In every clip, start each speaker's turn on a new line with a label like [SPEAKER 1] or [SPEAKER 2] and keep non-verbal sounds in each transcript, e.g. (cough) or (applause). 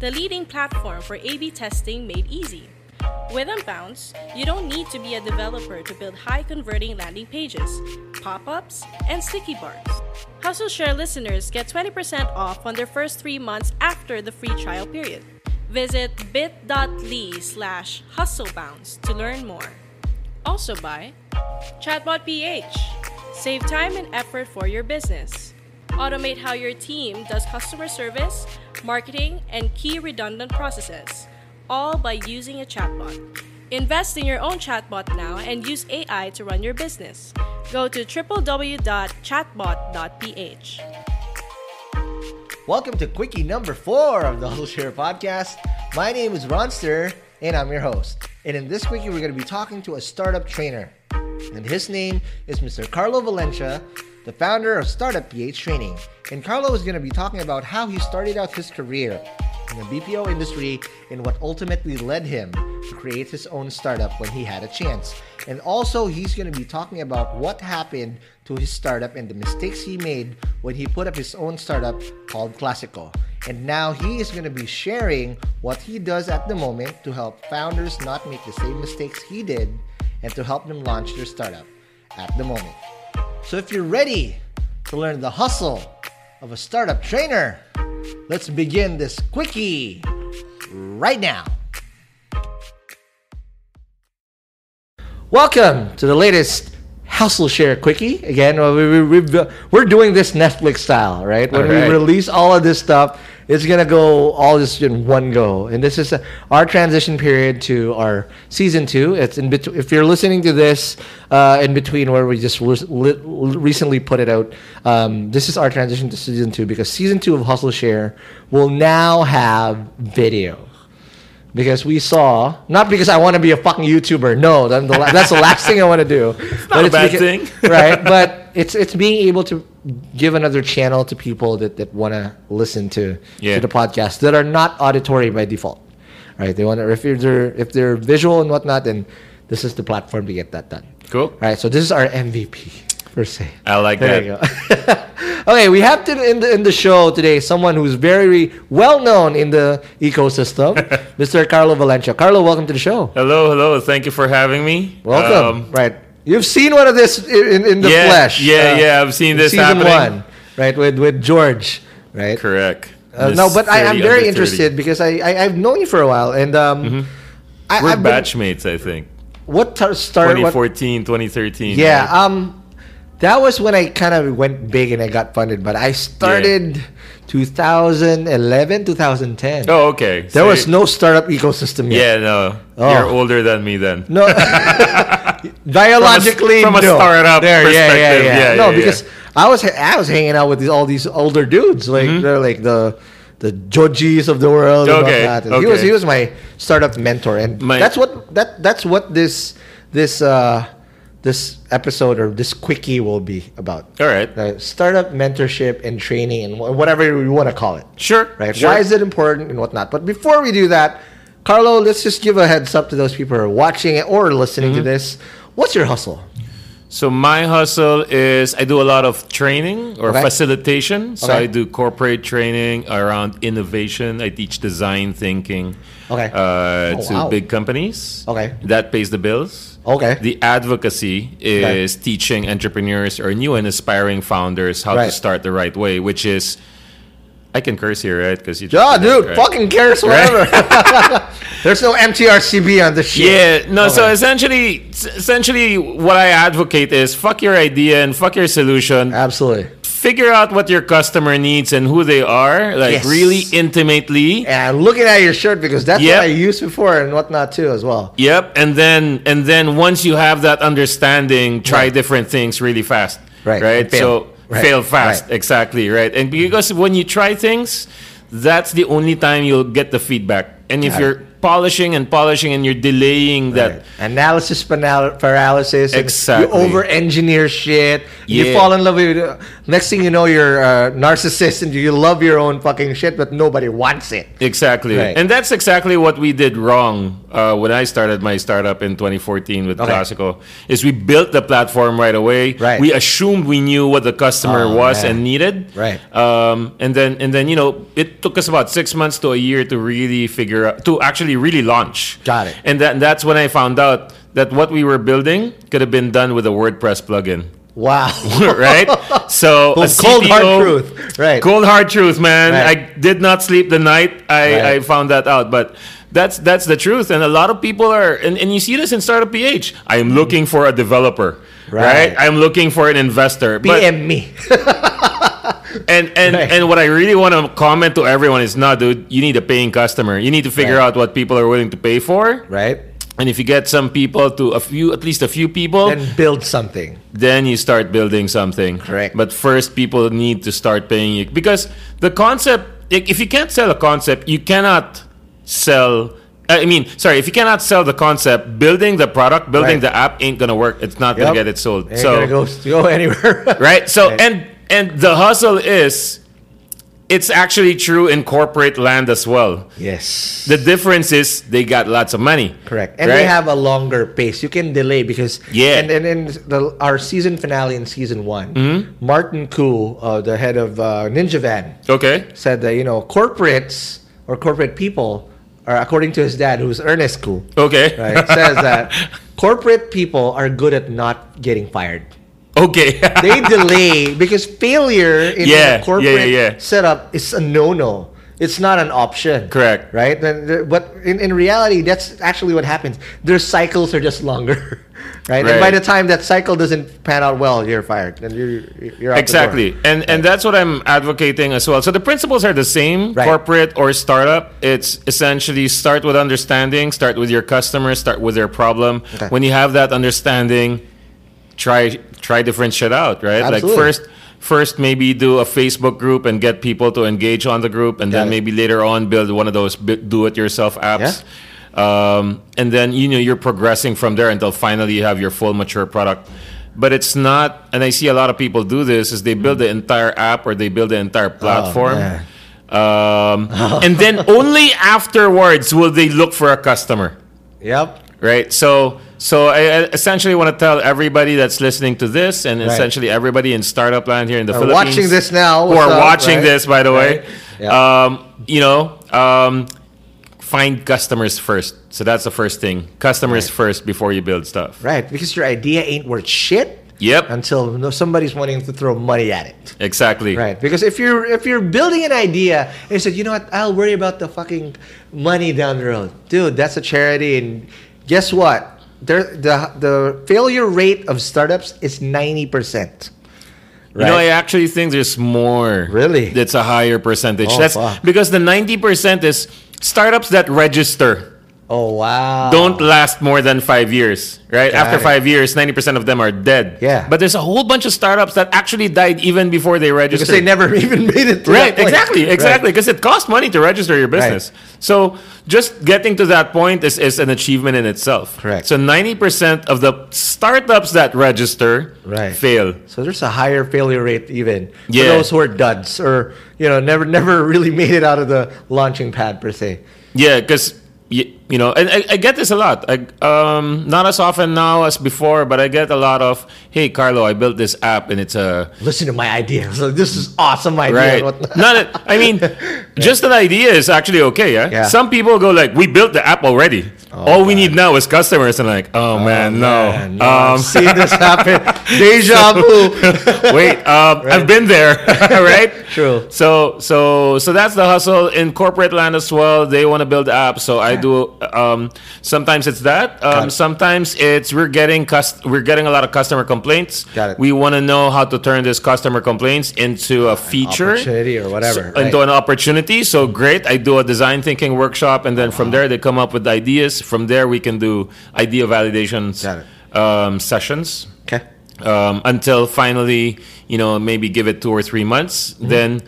[SPEAKER 1] the leading platform for A B testing made easy. With Unbounce, you don't need to be a developer to build high converting landing pages, pop ups, and sticky bars. Hustle Share listeners get 20% off on their first three months after the free trial period. Visit bit.ly slash hustlebounce to learn more. Also by Chatbot PH. Save time and effort for your business. Automate how your team does customer service, marketing, and key redundant processes, all by using a chatbot. Invest in your own chatbot now and use AI to run your business. Go to www.chatbot.ph.
[SPEAKER 2] Welcome to Quickie number four of the Hustle Share podcast. My name is Ronster, and I'm your host. And in this Quickie, we're going to be talking to a startup trainer. And his name is Mr. Carlo Valencia, the founder of Startup PH Training. And Carlo is going to be talking about how he started out his career in the BPO industry and what ultimately led him to create his own startup when he had a chance. And also, he's going to be talking about what happened to his startup and the mistakes he made when he put up his own startup called Classico. And now he is going to be sharing what he does at the moment to help founders not make the same mistakes he did and to help them launch their startup at the moment. So if you're ready to learn the hustle of a startup trainer, let's begin this quickie right now. Welcome to the latest Hustle Share Quickie. Again, we, we, we, we're doing this Netflix style, right? When
[SPEAKER 3] right.
[SPEAKER 2] we release all of this stuff, it's gonna go all this in one go. And this is uh our transition period to our season two. It's in between. If you're listening to this uh, in between where we just li- recently put it out, um, this is our transition to season two because season two of Hustle Share will now have video because we saw not because I want to be a fucking YouTuber. No, that's the, la- that's the last thing I want to do. (laughs) It's
[SPEAKER 3] not a bad thing.
[SPEAKER 2] right? (laughs) But it's it's being able to give another channel to people that, that want to listen to
[SPEAKER 3] Yeah.
[SPEAKER 2] to the podcast that are not auditory by default. Right? They want to if they're if they're visual and whatnot, then this is the platform to get that done.
[SPEAKER 3] Cool.
[SPEAKER 2] All right, so this is our MVP per se.
[SPEAKER 3] I like
[SPEAKER 2] There
[SPEAKER 3] that.
[SPEAKER 2] you go. (laughs) okay, we have to in the in the show today someone who's very well known in the ecosystem, (laughs) Mr. Carlo Valencia. Carlo, welcome to the show.
[SPEAKER 3] Hello, hello. Thank you for having me.
[SPEAKER 2] Welcome.
[SPEAKER 3] Um,
[SPEAKER 2] right, you've seen one of this in, in the
[SPEAKER 3] yeah,
[SPEAKER 2] flesh.
[SPEAKER 3] Yeah,
[SPEAKER 2] uh,
[SPEAKER 3] yeah. I've seen this
[SPEAKER 2] season
[SPEAKER 3] happening.
[SPEAKER 2] one, right, with with George, right?
[SPEAKER 3] Correct.
[SPEAKER 2] Uh, no, but I,
[SPEAKER 3] 30
[SPEAKER 2] I'm very interested because I, I I've known you for a while, and um, I,
[SPEAKER 3] We're
[SPEAKER 2] I've been-
[SPEAKER 3] batchmates, I think.
[SPEAKER 2] what t- started? What,
[SPEAKER 3] 2014, 2013.
[SPEAKER 2] yeah,
[SPEAKER 3] right?
[SPEAKER 2] um, that was when I kind of went big and I got funded. But I started 2011, 2010.
[SPEAKER 3] oh, okay.
[SPEAKER 2] there
[SPEAKER 3] So
[SPEAKER 2] was no startup ecosystem yet.
[SPEAKER 3] Yeah, no.
[SPEAKER 2] Oh.
[SPEAKER 3] You're older than me then.
[SPEAKER 2] No, (laughs) (laughs) biologically,
[SPEAKER 3] from a
[SPEAKER 2] no.
[SPEAKER 3] startup
[SPEAKER 2] There, yeah, yeah,
[SPEAKER 3] perspective,
[SPEAKER 2] yeah.
[SPEAKER 3] yeah,
[SPEAKER 2] no,
[SPEAKER 3] yeah,
[SPEAKER 2] because I was I was hanging out with these, all these older dudes, like they're like the the Jojis of the world. and
[SPEAKER 3] Mm-hmm. Okay,
[SPEAKER 2] He was he was my startup mentor, and
[SPEAKER 3] My-
[SPEAKER 2] that's what that that's what this this uh this episode or this quickie will be about.
[SPEAKER 3] All right.
[SPEAKER 2] Startup mentorship and training and wh- whatever you want to call it
[SPEAKER 3] Sure.
[SPEAKER 2] right?
[SPEAKER 3] Sure.
[SPEAKER 2] Why is it important and whatnot? But before we do that, Carlo, let's just give a heads up to those people who are watching it or listening
[SPEAKER 3] Mm-hmm.
[SPEAKER 2] to this. What's your hustle?
[SPEAKER 3] So my hustle is I do a lot of training or
[SPEAKER 2] Okay.
[SPEAKER 3] facilitation. So
[SPEAKER 2] Okay.
[SPEAKER 3] I do corporate training around innovation. I teach design thinking
[SPEAKER 2] Okay.
[SPEAKER 3] uh,
[SPEAKER 2] Oh,
[SPEAKER 3] to
[SPEAKER 2] wow.
[SPEAKER 3] big companies.
[SPEAKER 2] Okay.
[SPEAKER 3] That pays the bills.
[SPEAKER 2] Okay.
[SPEAKER 3] The advocacy
[SPEAKER 2] Okay.
[SPEAKER 3] is teaching entrepreneurs or new and aspiring founders how to start the right way, which is I can curse here, right? Because you just
[SPEAKER 2] Yeah, dude,
[SPEAKER 3] right?
[SPEAKER 2] fucking curse whatever. (laughs) (laughs) There's no MTRCB on this shit.
[SPEAKER 3] Yeah, no. So essentially, essentially, what I advocate is fuck your idea and fuck your solution.
[SPEAKER 2] Absolutely.
[SPEAKER 3] Figure out what your customer needs and who they are, like
[SPEAKER 2] Yes.
[SPEAKER 3] really intimately.
[SPEAKER 2] And I'm looking at your shirt because that's
[SPEAKER 3] Yep.
[SPEAKER 2] what I used before and whatnot too as well.
[SPEAKER 3] Yep, and then and then once you have that understanding, try
[SPEAKER 2] Right.
[SPEAKER 3] different things really fast.
[SPEAKER 2] Right,
[SPEAKER 3] Right. So
[SPEAKER 2] Right,
[SPEAKER 3] fail fast.
[SPEAKER 2] right.
[SPEAKER 3] Exactly. Right. And because when you try things, that's the only time you'll get the feedback. And if
[SPEAKER 2] it.
[SPEAKER 3] you're polishing and polishing and you're delaying that
[SPEAKER 2] Right. Analysis panal- paralysis.
[SPEAKER 3] Exactly.
[SPEAKER 2] You over engineer shit. You fall in love with it. Next thing you know, you're a narcissist and you love your own fucking shit, but nobody wants it.
[SPEAKER 3] Exactly.
[SPEAKER 2] Right.
[SPEAKER 3] And that's exactly what we did wrong uh, when I started my startup in 2014 with
[SPEAKER 2] Okay.
[SPEAKER 3] Classico. Is we built the platform right away.
[SPEAKER 2] Right.
[SPEAKER 3] We assumed we knew what the customer
[SPEAKER 2] Oh,
[SPEAKER 3] was
[SPEAKER 2] man.
[SPEAKER 3] and needed.
[SPEAKER 2] Right.
[SPEAKER 3] Um, and then and then you know it took us about six months to a year to really figure out to actually really launch.
[SPEAKER 2] Got it.
[SPEAKER 3] And that, that's when I found out that what we were building could have been done with a WordPress plugin.
[SPEAKER 2] Wow. (laughs)
[SPEAKER 3] right? So (laughs)
[SPEAKER 2] Cold hard truth. Right.
[SPEAKER 3] Cold hard truth, man.
[SPEAKER 2] Right.
[SPEAKER 3] I did not sleep the night I,
[SPEAKER 2] Right.
[SPEAKER 3] I found that out. But that's that's the truth. And a lot of people are and, and you see this in Startup PH. I am looking for a developer.
[SPEAKER 2] Right.
[SPEAKER 3] Right. I'm looking for an investor. But
[SPEAKER 2] PM me. (laughs)
[SPEAKER 3] and and,
[SPEAKER 2] Right.
[SPEAKER 3] and what I really want to comment to everyone is no, dude, you need a paying customer. You need to figure
[SPEAKER 2] Right.
[SPEAKER 3] out what people are willing to pay for.
[SPEAKER 2] right?
[SPEAKER 3] And if you get some people to a few at least a few people,
[SPEAKER 2] And build something.
[SPEAKER 3] then you start building something.
[SPEAKER 2] Correct.
[SPEAKER 3] But first, people need to start paying you because the concept. If you can't sell a concept, you cannot sell. Uh, I mean, sorry, if you cannot sell the concept, building the product, building
[SPEAKER 2] Right.
[SPEAKER 3] the app ain't gonna work. It's not
[SPEAKER 2] Yep.
[SPEAKER 3] gonna get it sold.
[SPEAKER 2] Ain't
[SPEAKER 3] so
[SPEAKER 2] gonna go, go anywhere. (laughs)
[SPEAKER 3] right. So
[SPEAKER 2] Right.
[SPEAKER 3] and and the hustle is, it's actually true in corporate land as well.
[SPEAKER 2] Yes.
[SPEAKER 3] The difference is they got lots of money.
[SPEAKER 2] Correct. And
[SPEAKER 3] right?
[SPEAKER 2] they have a longer pace. You can delay because
[SPEAKER 3] Yeah.
[SPEAKER 2] And and in the, our season finale in season one,
[SPEAKER 3] Mm-hmm.
[SPEAKER 2] Martin Koo, uh, the head of uh, Ninja Van,
[SPEAKER 3] okay.
[SPEAKER 2] said that you know corporates or corporate people are according to his dad, who's Ernest Koo,
[SPEAKER 3] Okay.
[SPEAKER 2] right, says that (laughs) corporate people are good at not getting fired.
[SPEAKER 3] Okay. (laughs)
[SPEAKER 2] They delay because failure in
[SPEAKER 3] Yeah,
[SPEAKER 2] a corporate
[SPEAKER 3] yeah, yeah,
[SPEAKER 2] setup is a no-no. It's not an option.
[SPEAKER 3] Correct.
[SPEAKER 2] Right? But in, in reality, that's actually what happens. Their cycles are just longer. (laughs) Right? And by the time that cycle doesn't pan out well, you're fired. And you're, you're out the door.
[SPEAKER 3] Exactly. And and that's what I'm advocating as well. So the principles are the same,
[SPEAKER 2] Right.
[SPEAKER 3] corporate or startup. It's essentially start with understanding, start with your customers, start with their problem.
[SPEAKER 2] Okay.
[SPEAKER 3] When you have that understanding, try try different shit out, right?
[SPEAKER 2] Absolutely.
[SPEAKER 3] Like first first maybe do a Facebook group and get people to engage on the group and
[SPEAKER 2] Got
[SPEAKER 3] then
[SPEAKER 2] it.
[SPEAKER 3] maybe later on build one of those do it yourself apps. Um, and then you know you're progressing from there until finally you have your full mature product. But it's not, and I see a lot of people do this: is they build the entire app or they build the entire platform,
[SPEAKER 2] man.
[SPEAKER 3] um, (laughs) and then only afterwards will they look for a customer
[SPEAKER 2] Yep.
[SPEAKER 3] Right? So, so I essentially want to tell everybody that's listening to this, and
[SPEAKER 2] Right.
[SPEAKER 3] essentially everybody in startup land here in the
[SPEAKER 2] Are
[SPEAKER 3] Philippines,
[SPEAKER 2] watching this now,
[SPEAKER 3] who are
[SPEAKER 2] up,
[SPEAKER 3] watching
[SPEAKER 2] right?
[SPEAKER 3] this, by the way,
[SPEAKER 2] Yeah.
[SPEAKER 3] um, you know, um, find customers first. So that's the first thing: customers
[SPEAKER 2] Right.
[SPEAKER 3] first before you build stuff.
[SPEAKER 2] Right. Because your idea ain't worth shit
[SPEAKER 3] Yep,
[SPEAKER 2] until somebody's wanting to throw money at it.
[SPEAKER 3] exactly.
[SPEAKER 2] Right, because if you're if you're building an idea and you said, you know what, I'll worry about the fucking money down the road, dude. That's a charity, and guess what? there the the failure rate of startups is ninety percent.
[SPEAKER 3] You know, I actually think there's more.
[SPEAKER 2] Really?
[SPEAKER 3] It's a higher percentage.
[SPEAKER 2] Oh,
[SPEAKER 3] That's
[SPEAKER 2] fuck.
[SPEAKER 3] because the 90% is startups that register
[SPEAKER 2] oh wow.
[SPEAKER 3] don't last more than five years, right?
[SPEAKER 2] Got
[SPEAKER 3] After
[SPEAKER 2] it.
[SPEAKER 3] five years, 90% of them are dead.
[SPEAKER 2] Yeah.
[SPEAKER 3] But there's a whole bunch of startups that actually died even before they registered.
[SPEAKER 2] because they never (laughs) even made it
[SPEAKER 3] Right, exactly, exactly. Because it costs money to register your business. So just getting to that point is, is an achievement in itself.
[SPEAKER 2] Correct.
[SPEAKER 3] So 90% of the startups that register
[SPEAKER 2] Right.
[SPEAKER 3] fail.
[SPEAKER 2] So there's a higher failure rate even
[SPEAKER 3] Yeah.
[SPEAKER 2] for those who are duds or you know never never (laughs) really made it out of the launching pad per se.
[SPEAKER 3] Yeah, because you, you know, and I, I get this a lot. I, um, not as often now as before, but I get a lot of, "Hey, Carlo, I built this app, and it's a
[SPEAKER 2] Listen to my idea. So (laughs) this is awesome idea.
[SPEAKER 3] right."
[SPEAKER 2] What-
[SPEAKER 3] Not, a- (laughs) I mean, just an idea is actually okay. Yeah?
[SPEAKER 2] Yeah.
[SPEAKER 3] Some people go like, "We built the app already. All we need now is customers," and like, "Oh, man, no."
[SPEAKER 2] Man, no,
[SPEAKER 3] um,
[SPEAKER 2] I've seen this happen. (laughs) Deja vu.
[SPEAKER 3] Wait, um, I've been there, right?
[SPEAKER 2] True.
[SPEAKER 3] So, so, so that's the hustle in corporate land as well. They want to build apps, so I do. Um, sometimes it's that. Um,
[SPEAKER 2] it.
[SPEAKER 3] sometimes it's we're getting cust- we're getting a lot of customer complaints.
[SPEAKER 2] Got it.
[SPEAKER 3] We want to know how to turn this customer complaints into a feature,
[SPEAKER 2] Opportunity or whatever,
[SPEAKER 3] so- into an opportunity. So great. I do a design thinking workshop, and then from there they come up with ideas. From there we can do idea validations um, sessions
[SPEAKER 2] Okay.
[SPEAKER 3] um, until finally, you know, maybe give it two or three months.
[SPEAKER 2] Mm-hmm.
[SPEAKER 3] Then,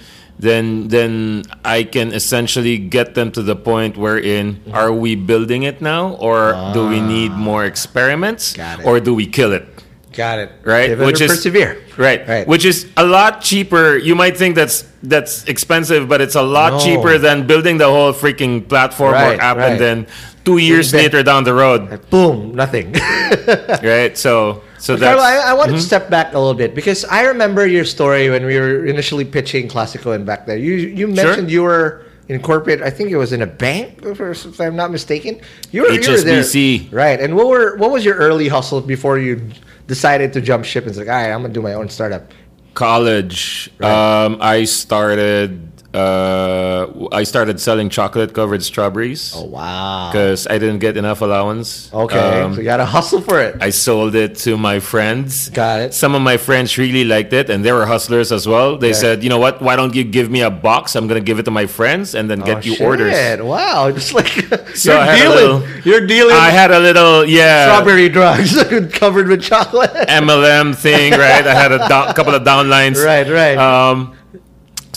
[SPEAKER 3] then, then I can essentially get them to the point wherein are we building it now, or do we need more experiments,
[SPEAKER 2] Ah.
[SPEAKER 3] Or do we kill it?
[SPEAKER 2] Got it.
[SPEAKER 3] Right,
[SPEAKER 2] Pivot
[SPEAKER 3] which
[SPEAKER 2] or
[SPEAKER 3] is
[SPEAKER 2] persevere.
[SPEAKER 3] Right.
[SPEAKER 2] Right.
[SPEAKER 3] Which is a lot cheaper. You might think that's that's expensive, but it's a lot
[SPEAKER 2] No.
[SPEAKER 3] cheaper than building the whole freaking platform
[SPEAKER 2] Right,
[SPEAKER 3] or app
[SPEAKER 2] right.
[SPEAKER 3] and then two years
[SPEAKER 2] Invent-
[SPEAKER 3] later down the road.
[SPEAKER 2] Boom. Nothing. (laughs)
[SPEAKER 3] Right. So so that's
[SPEAKER 2] Carlo, I, I want
[SPEAKER 3] Mhm.
[SPEAKER 2] to step back a little bit because I remember your story when we were initially pitching Classico and back there. You you mentioned you were in corporate. I think it was in a bank, if if I'm not mistaken. You were, you were there,
[SPEAKER 3] HSBC.
[SPEAKER 2] right? And what were what was your early hustle before you decided to jump ship and say, "All right, I'm gonna do my own startup."
[SPEAKER 3] college
[SPEAKER 2] Right.
[SPEAKER 3] um, i started uh, i started selling chocolate covered strawberries
[SPEAKER 2] Oh wow!
[SPEAKER 3] because i didn't get enough allowance
[SPEAKER 2] Okay,
[SPEAKER 3] Um,
[SPEAKER 2] so you got to hustle for it.
[SPEAKER 3] i sold it to my friends
[SPEAKER 2] Got it.
[SPEAKER 3] some of my friends really liked it and they were hustlers as well they
[SPEAKER 2] Okay.
[SPEAKER 3] said you know what why don't you give me a box i'm gonna give it to my friends and then get
[SPEAKER 2] Oh,
[SPEAKER 3] you
[SPEAKER 2] shit.
[SPEAKER 3] orders
[SPEAKER 2] Wow, just like (laughs)
[SPEAKER 3] So
[SPEAKER 2] you're
[SPEAKER 3] I had a
[SPEAKER 2] dealing.
[SPEAKER 3] little-
[SPEAKER 2] you're dealing.
[SPEAKER 3] i had a little yeah
[SPEAKER 2] strawberry drugs (laughs) covered with chocolate.
[SPEAKER 3] mlm thing right i had a do- couple of downlines (laughs)
[SPEAKER 2] Right, right.
[SPEAKER 3] Um,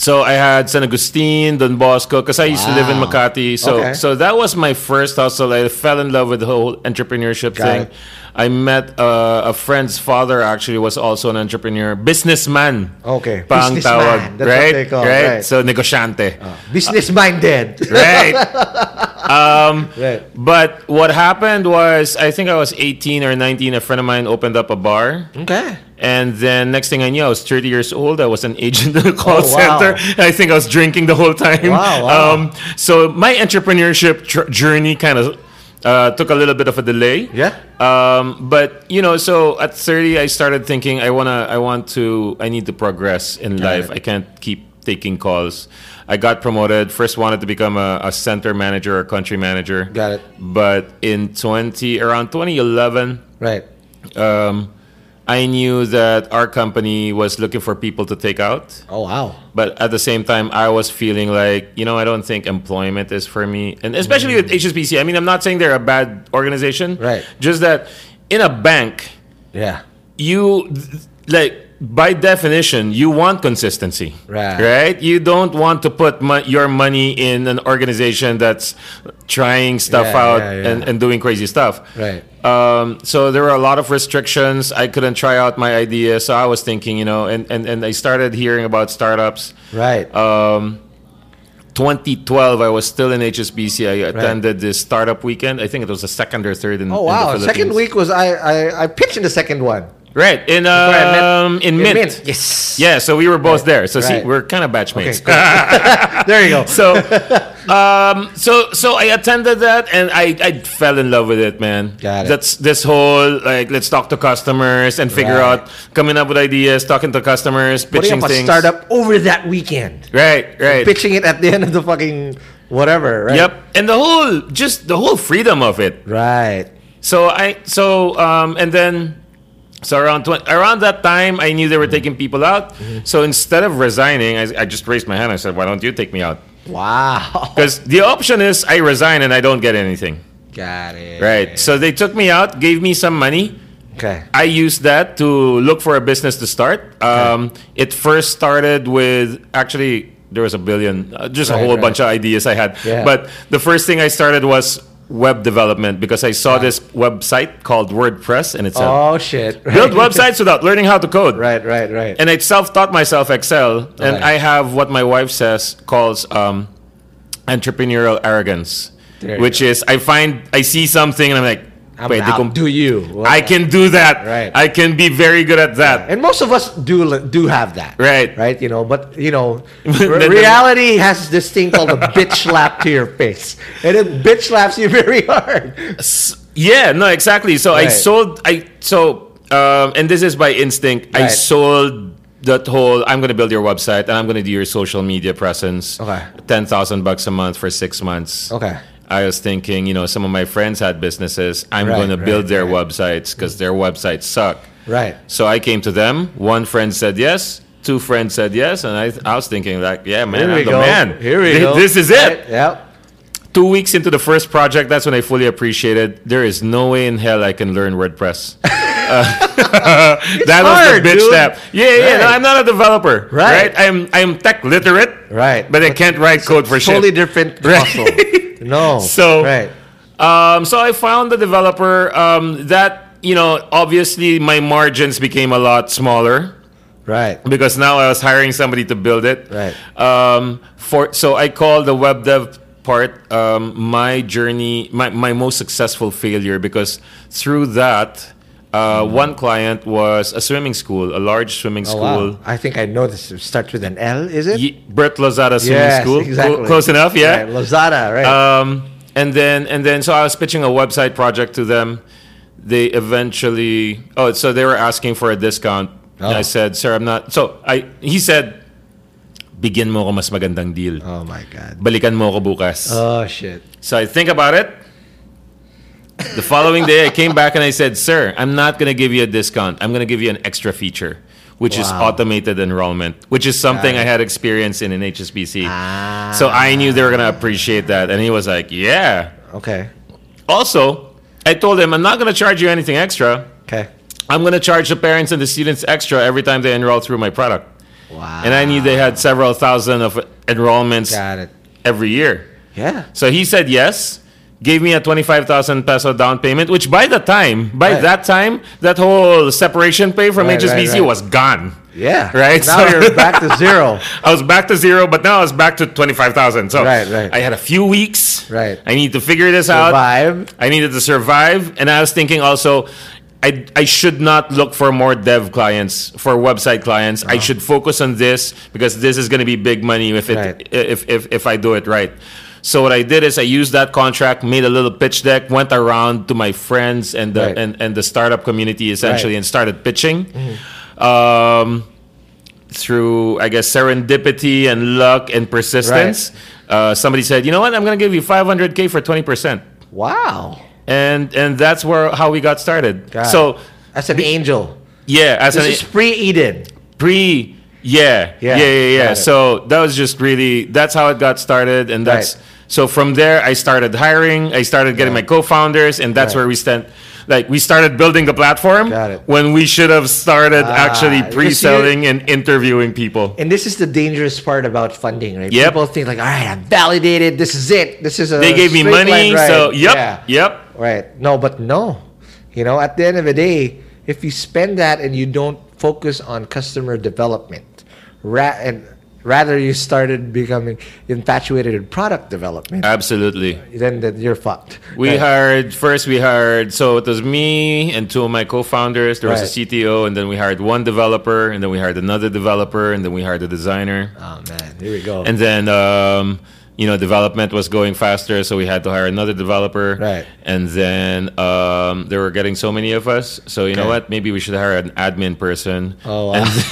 [SPEAKER 3] so I had San Agustin, Don Bosco, because I used to live in
[SPEAKER 2] Wow.
[SPEAKER 3] Makati. So
[SPEAKER 2] Okay.
[SPEAKER 3] so that was my first hustle. I fell in love with the whole entrepreneurship
[SPEAKER 2] Got
[SPEAKER 3] thing.
[SPEAKER 2] it.
[SPEAKER 3] I met uh, a friend's father. Actually, was also an entrepreneur, businessman.
[SPEAKER 2] Okay,
[SPEAKER 3] Pang
[SPEAKER 2] businessman.
[SPEAKER 3] tawag,
[SPEAKER 2] That's what
[SPEAKER 3] right?
[SPEAKER 2] they call
[SPEAKER 3] right?
[SPEAKER 2] right.
[SPEAKER 3] So negosyante.
[SPEAKER 2] Business minded.
[SPEAKER 3] right. (laughs) um,
[SPEAKER 2] Right.
[SPEAKER 3] But what happened was, I think I was 18 or 19. A friend of mine opened up a bar.
[SPEAKER 2] Okay.
[SPEAKER 3] And then next thing I knew, I was 30 years old. I was an agent in a call
[SPEAKER 2] Oh, wow.
[SPEAKER 3] center. I think I was drinking the whole time.
[SPEAKER 2] Wow, wow.
[SPEAKER 3] Um, so my entrepreneurship tr- journey kind of uh, took a little bit of a delay.
[SPEAKER 2] Yeah.
[SPEAKER 3] Um, but you know, so at 30, I started thinking, I wanna, I want to, I need to progress in life. I can't keep taking calls. I got promoted. First, wanted to become a, a center manager or country manager.
[SPEAKER 2] Got it.
[SPEAKER 3] But in 20, around 2011
[SPEAKER 2] Right.
[SPEAKER 3] um, I knew that our company was looking for people to take out.
[SPEAKER 2] Oh wow.
[SPEAKER 3] But at the same time, I was feeling like, you know, I don't think employment is for me. And especially with mm. HSBC, I mean, I'm not saying they're a bad organization.
[SPEAKER 2] Right.
[SPEAKER 3] Just that in a bank,
[SPEAKER 2] Yeah.
[SPEAKER 3] you, like, by definition, you want consistency.
[SPEAKER 2] Right.
[SPEAKER 3] Right? You don't want to put mo- your money in an organization that's trying stuff
[SPEAKER 2] Yeah,
[SPEAKER 3] out
[SPEAKER 2] yeah, yeah.
[SPEAKER 3] And, and doing crazy stuff.
[SPEAKER 2] Right.
[SPEAKER 3] Um, so there were a lot of restrictions. I couldn't try out my idea. So I was thinking, you know, and, and, and I started hearing about startups.
[SPEAKER 2] Right.
[SPEAKER 3] Um, 2012, I was still in HSBC. I attended this startup weekend. I think it was the second or third in,
[SPEAKER 2] oh
[SPEAKER 3] in
[SPEAKER 2] wow.
[SPEAKER 3] the
[SPEAKER 2] Second week was I, I I pitched in the second one.
[SPEAKER 3] Right. In,
[SPEAKER 2] where I met-
[SPEAKER 3] um, in, Mint.
[SPEAKER 2] Yes.
[SPEAKER 3] Yeah, so we were both
[SPEAKER 2] Right,
[SPEAKER 3] there. So see, we're kind of batchmates.
[SPEAKER 2] Okay, (laughs) there you go. (laughs)
[SPEAKER 3] so (laughs) um so so i attended that and i i fell in love with it man
[SPEAKER 2] Got it.
[SPEAKER 3] that's this whole like let's talk to customers and figure
[SPEAKER 2] Right.
[SPEAKER 3] out coming up with ideas talking to customers pitching
[SPEAKER 2] a
[SPEAKER 3] things
[SPEAKER 2] startup over that weekend.
[SPEAKER 3] right right
[SPEAKER 2] Pitching it at the end of the fucking whatever. Right.
[SPEAKER 3] yep and the whole just the whole freedom of it
[SPEAKER 2] Right.
[SPEAKER 3] So I so um, and then so around 20, around that time, I knew they were taking people out. So instead of resigning, I, I just raised my hand. I said, "Why don't you take me out?"
[SPEAKER 2] Wow. (laughs)
[SPEAKER 3] Because the option is I resign and I don't get anything.
[SPEAKER 2] Got it.
[SPEAKER 3] Right. So they took me out, gave me some money.
[SPEAKER 2] Okay.
[SPEAKER 3] I used that to look for a business to start. Um, It first started with actually there was a billion, uh, just a whole
[SPEAKER 2] right.
[SPEAKER 3] bunch of ideas I had.
[SPEAKER 2] Yeah.
[SPEAKER 3] But the first thing I started was web development because I saw this website called WordPress and it said
[SPEAKER 2] Oh shit. (laughs)
[SPEAKER 3] build websites without learning how to code.
[SPEAKER 2] Right, right, right.
[SPEAKER 3] And I self-taught myself Excel, and
[SPEAKER 2] Okay.
[SPEAKER 3] I have what my wife says calls um, entrepreneurial arrogance, which
[SPEAKER 2] go.
[SPEAKER 3] is I find I see something and I'm like,
[SPEAKER 2] I'm
[SPEAKER 3] "Pwede kong-
[SPEAKER 2] do you?
[SPEAKER 3] I can do that.
[SPEAKER 2] Right.
[SPEAKER 3] I can be very good at that.
[SPEAKER 2] And most of us do do have that.
[SPEAKER 3] Right.
[SPEAKER 2] Right. You know, but you know, (laughs) re- reality has this thing called a bitch (laughs) slap to your face, and it bitch slaps you very hard.
[SPEAKER 3] Yeah, no, exactly. So I sold. I so um, and this is by instinct. I sold that whole. I'm going to build your website and I'm going to do your social media presence.
[SPEAKER 2] Okay.
[SPEAKER 3] Ten thousand bucks a month for six months.
[SPEAKER 2] Okay.
[SPEAKER 3] I was thinking, you know, some of my friends had businesses. I'm
[SPEAKER 2] Right,
[SPEAKER 3] going to
[SPEAKER 2] right,
[SPEAKER 3] build their
[SPEAKER 2] right.
[SPEAKER 3] websites because their websites suck.
[SPEAKER 2] Right.
[SPEAKER 3] So I came to them. One friend said yes. Two friends said yes, and I, I was thinking like, yeah, man, I'm the man.
[SPEAKER 2] Here we
[SPEAKER 3] Thi-
[SPEAKER 2] go.
[SPEAKER 3] This is it.
[SPEAKER 2] Yep.
[SPEAKER 3] Two weeks into the first project, that's when I fully appreciated there is no way in hell I can learn WordPress. (laughs) Uh, (laughs) that was
[SPEAKER 2] hard,
[SPEAKER 3] the bitch
[SPEAKER 2] dude.
[SPEAKER 3] step. Yeah, yeah. No, I'm not a developer.
[SPEAKER 2] Right.
[SPEAKER 3] I'm I'm tech literate.
[SPEAKER 2] Right.
[SPEAKER 3] But I can't write code for
[SPEAKER 2] Totally
[SPEAKER 3] shit.
[SPEAKER 2] Totally different (laughs)
[SPEAKER 3] Right.
[SPEAKER 2] No. (laughs)
[SPEAKER 3] So-
[SPEAKER 2] right.
[SPEAKER 3] Um, so I found the developer um, that you know obviously my margins became a lot smaller
[SPEAKER 2] Right.
[SPEAKER 3] because now I was hiring somebody to build it.
[SPEAKER 2] Right.
[SPEAKER 3] Um, for so I call the web dev part um, my journey, my, my most successful failure because through that. Uh, one client was a swimming school, a large swimming
[SPEAKER 2] Oh,
[SPEAKER 3] school.
[SPEAKER 2] wow. I think I know this. It starts with an L, is it?
[SPEAKER 3] Ye- Brett Lozada Swimming
[SPEAKER 2] Yes,
[SPEAKER 3] School.
[SPEAKER 2] exactly.
[SPEAKER 3] Clo- close enough, yeah.
[SPEAKER 2] Right. Lazada, right?
[SPEAKER 3] Um, and then and then so I was pitching a website project to them. They eventually oh so they were asking for a discount. And
[SPEAKER 2] Oh.
[SPEAKER 3] I said, "Sir, I'm not." So I he said, "Bigyan mo ako mas magandang deal.
[SPEAKER 2] oh my god.
[SPEAKER 3] Balikan mo ako bukas."
[SPEAKER 2] Oh shit.
[SPEAKER 3] so I think about it. The following day, I came back and I said, "Sir, I'm not going to give you a discount. I'm going to give you an extra feature." Which is automated enrollment, which is something I had experience in in HSBC.
[SPEAKER 2] Ah.
[SPEAKER 3] So I knew they were gonna appreciate that, and he was like, "Yeah."
[SPEAKER 2] Okay.
[SPEAKER 3] Also, I told him I'm not gonna charge you anything extra.
[SPEAKER 2] Okay.
[SPEAKER 3] I'm gonna charge the parents and the students extra every time they enroll through my product.
[SPEAKER 2] Wow.
[SPEAKER 3] And I knew they had several thousand of enrollments
[SPEAKER 2] Got it.
[SPEAKER 3] every year.
[SPEAKER 2] Yeah.
[SPEAKER 3] So he said yes, gave me a 25,000 peso down payment, which by the time, by
[SPEAKER 2] Right.
[SPEAKER 3] that time, that whole separation pay from
[SPEAKER 2] Right,
[SPEAKER 3] HSBC
[SPEAKER 2] right,
[SPEAKER 3] was gone.
[SPEAKER 2] Yeah.
[SPEAKER 3] Right,
[SPEAKER 2] Now
[SPEAKER 3] so-
[SPEAKER 2] you're back to zero. (laughs)
[SPEAKER 3] I was back to zero, but now I was back to 25,000. So
[SPEAKER 2] Right, right.
[SPEAKER 3] I had a few weeks.
[SPEAKER 2] Right.
[SPEAKER 3] I need to figure this out.
[SPEAKER 2] Survive.
[SPEAKER 3] I needed to survive, and I was thinking also, I I should not look for more dev clients for website clients.
[SPEAKER 2] Uh-huh.
[SPEAKER 3] I should focus on this because this is going to be big money if it
[SPEAKER 2] Right.
[SPEAKER 3] if, if if I do it right. So what I did is I used that contract, made a little pitch deck, went around to my friends and the
[SPEAKER 2] Right.
[SPEAKER 3] and, and the startup community essentially,
[SPEAKER 2] Right.
[SPEAKER 3] and started pitching. Um, through I guess serendipity and luck and persistence, uh, somebody said, "You know what? I'm going to give you 500k for 20 percent."
[SPEAKER 2] Wow.
[SPEAKER 3] and and that's where how we got started.
[SPEAKER 2] God.
[SPEAKER 3] So
[SPEAKER 2] That's an angel.
[SPEAKER 3] yeah, as
[SPEAKER 2] This
[SPEAKER 3] an
[SPEAKER 2] is pre Eden.
[SPEAKER 3] pre, yeah,
[SPEAKER 2] Yeah,
[SPEAKER 3] yeah, yeah, yeah. So that was just really that's how it got started, and that's
[SPEAKER 2] Right.
[SPEAKER 3] So from there I started hiring. I started getting
[SPEAKER 2] Yeah.
[SPEAKER 3] my co-founders, and that's
[SPEAKER 2] Right.
[SPEAKER 3] where we spent. Like we started building the platform when we should have started
[SPEAKER 2] Ah,
[SPEAKER 3] actually pre-selling and interviewing people.
[SPEAKER 2] And this is the dangerous part about funding, right?
[SPEAKER 3] Yep.
[SPEAKER 2] People think like, all right, I'm validated. This is it. This is a
[SPEAKER 3] They gave me money,
[SPEAKER 2] line ride."
[SPEAKER 3] so yep,
[SPEAKER 2] Yeah.
[SPEAKER 3] yep.
[SPEAKER 2] Right. No, but no. You know, at the end of the day, if you spend that and you don't focus on customer development, ra- and rather you started becoming infatuated in product development,
[SPEAKER 3] Absolutely.
[SPEAKER 2] then, then you're fucked.
[SPEAKER 3] We
[SPEAKER 2] Right.
[SPEAKER 3] hired first. We hired so it was me and two of my co-founders. There was a CTO, and then we hired one developer, and then we hired another developer, and then we hired a designer,
[SPEAKER 2] Oh man, here we go.
[SPEAKER 3] and then um, you know, development was going faster, so we had to hire another developer.
[SPEAKER 2] Right.
[SPEAKER 3] And then um, they were getting so many of us, so you know what? Maybe we should hire an admin person.
[SPEAKER 2] Oh, wow. (laughs) (laughs)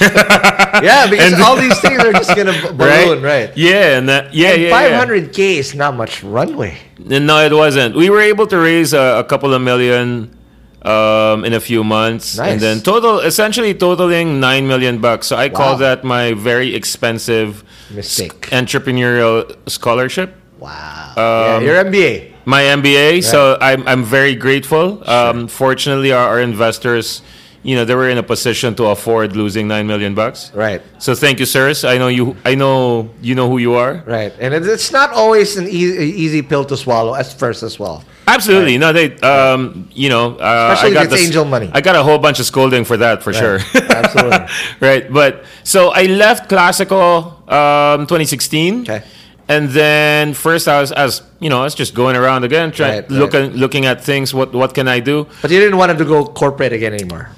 [SPEAKER 2] yeah, because
[SPEAKER 3] And-
[SPEAKER 2] all these things are just gonna (laughs) balloon, right?
[SPEAKER 3] Yeah, and that, yeah,
[SPEAKER 2] And
[SPEAKER 3] yeah, yeah.
[SPEAKER 2] 500k is not much runway.
[SPEAKER 3] No, it wasn't. We were able to raise a, a couple of million um, in a few months,
[SPEAKER 2] Nice.
[SPEAKER 3] and then total, essentially totaling nine million bucks. So I call that my very expensive
[SPEAKER 2] Mistake.
[SPEAKER 3] entrepreneurial scholarship.
[SPEAKER 2] Wow.
[SPEAKER 3] Um,
[SPEAKER 2] yeah, your MBA.
[SPEAKER 3] My MBA. So I'm I'm very grateful. Um, fortunately, our, our investors, you know, they were in a position to afford losing nine million bucks.
[SPEAKER 2] Right.
[SPEAKER 3] So thank you, sirs. I know you. I know you know who you are.
[SPEAKER 2] Right, and it's not always an easy, easy pill to swallow at first as well.
[SPEAKER 3] Absolutely. No, they. Um, you know, uh,
[SPEAKER 2] Especially
[SPEAKER 3] I
[SPEAKER 2] if
[SPEAKER 3] got
[SPEAKER 2] it's
[SPEAKER 3] this-
[SPEAKER 2] angel money.
[SPEAKER 3] I got a whole bunch of scolding for that, for sure.
[SPEAKER 2] Absolutely. (laughs)
[SPEAKER 3] right. But so I left Classico um, 2016.
[SPEAKER 2] Okay.
[SPEAKER 3] And then first I was, as you know, I was just going around again, trying
[SPEAKER 2] Right, right.
[SPEAKER 3] looking looking at things. What what can I do?
[SPEAKER 2] But you didn't want to go corporate again anymore.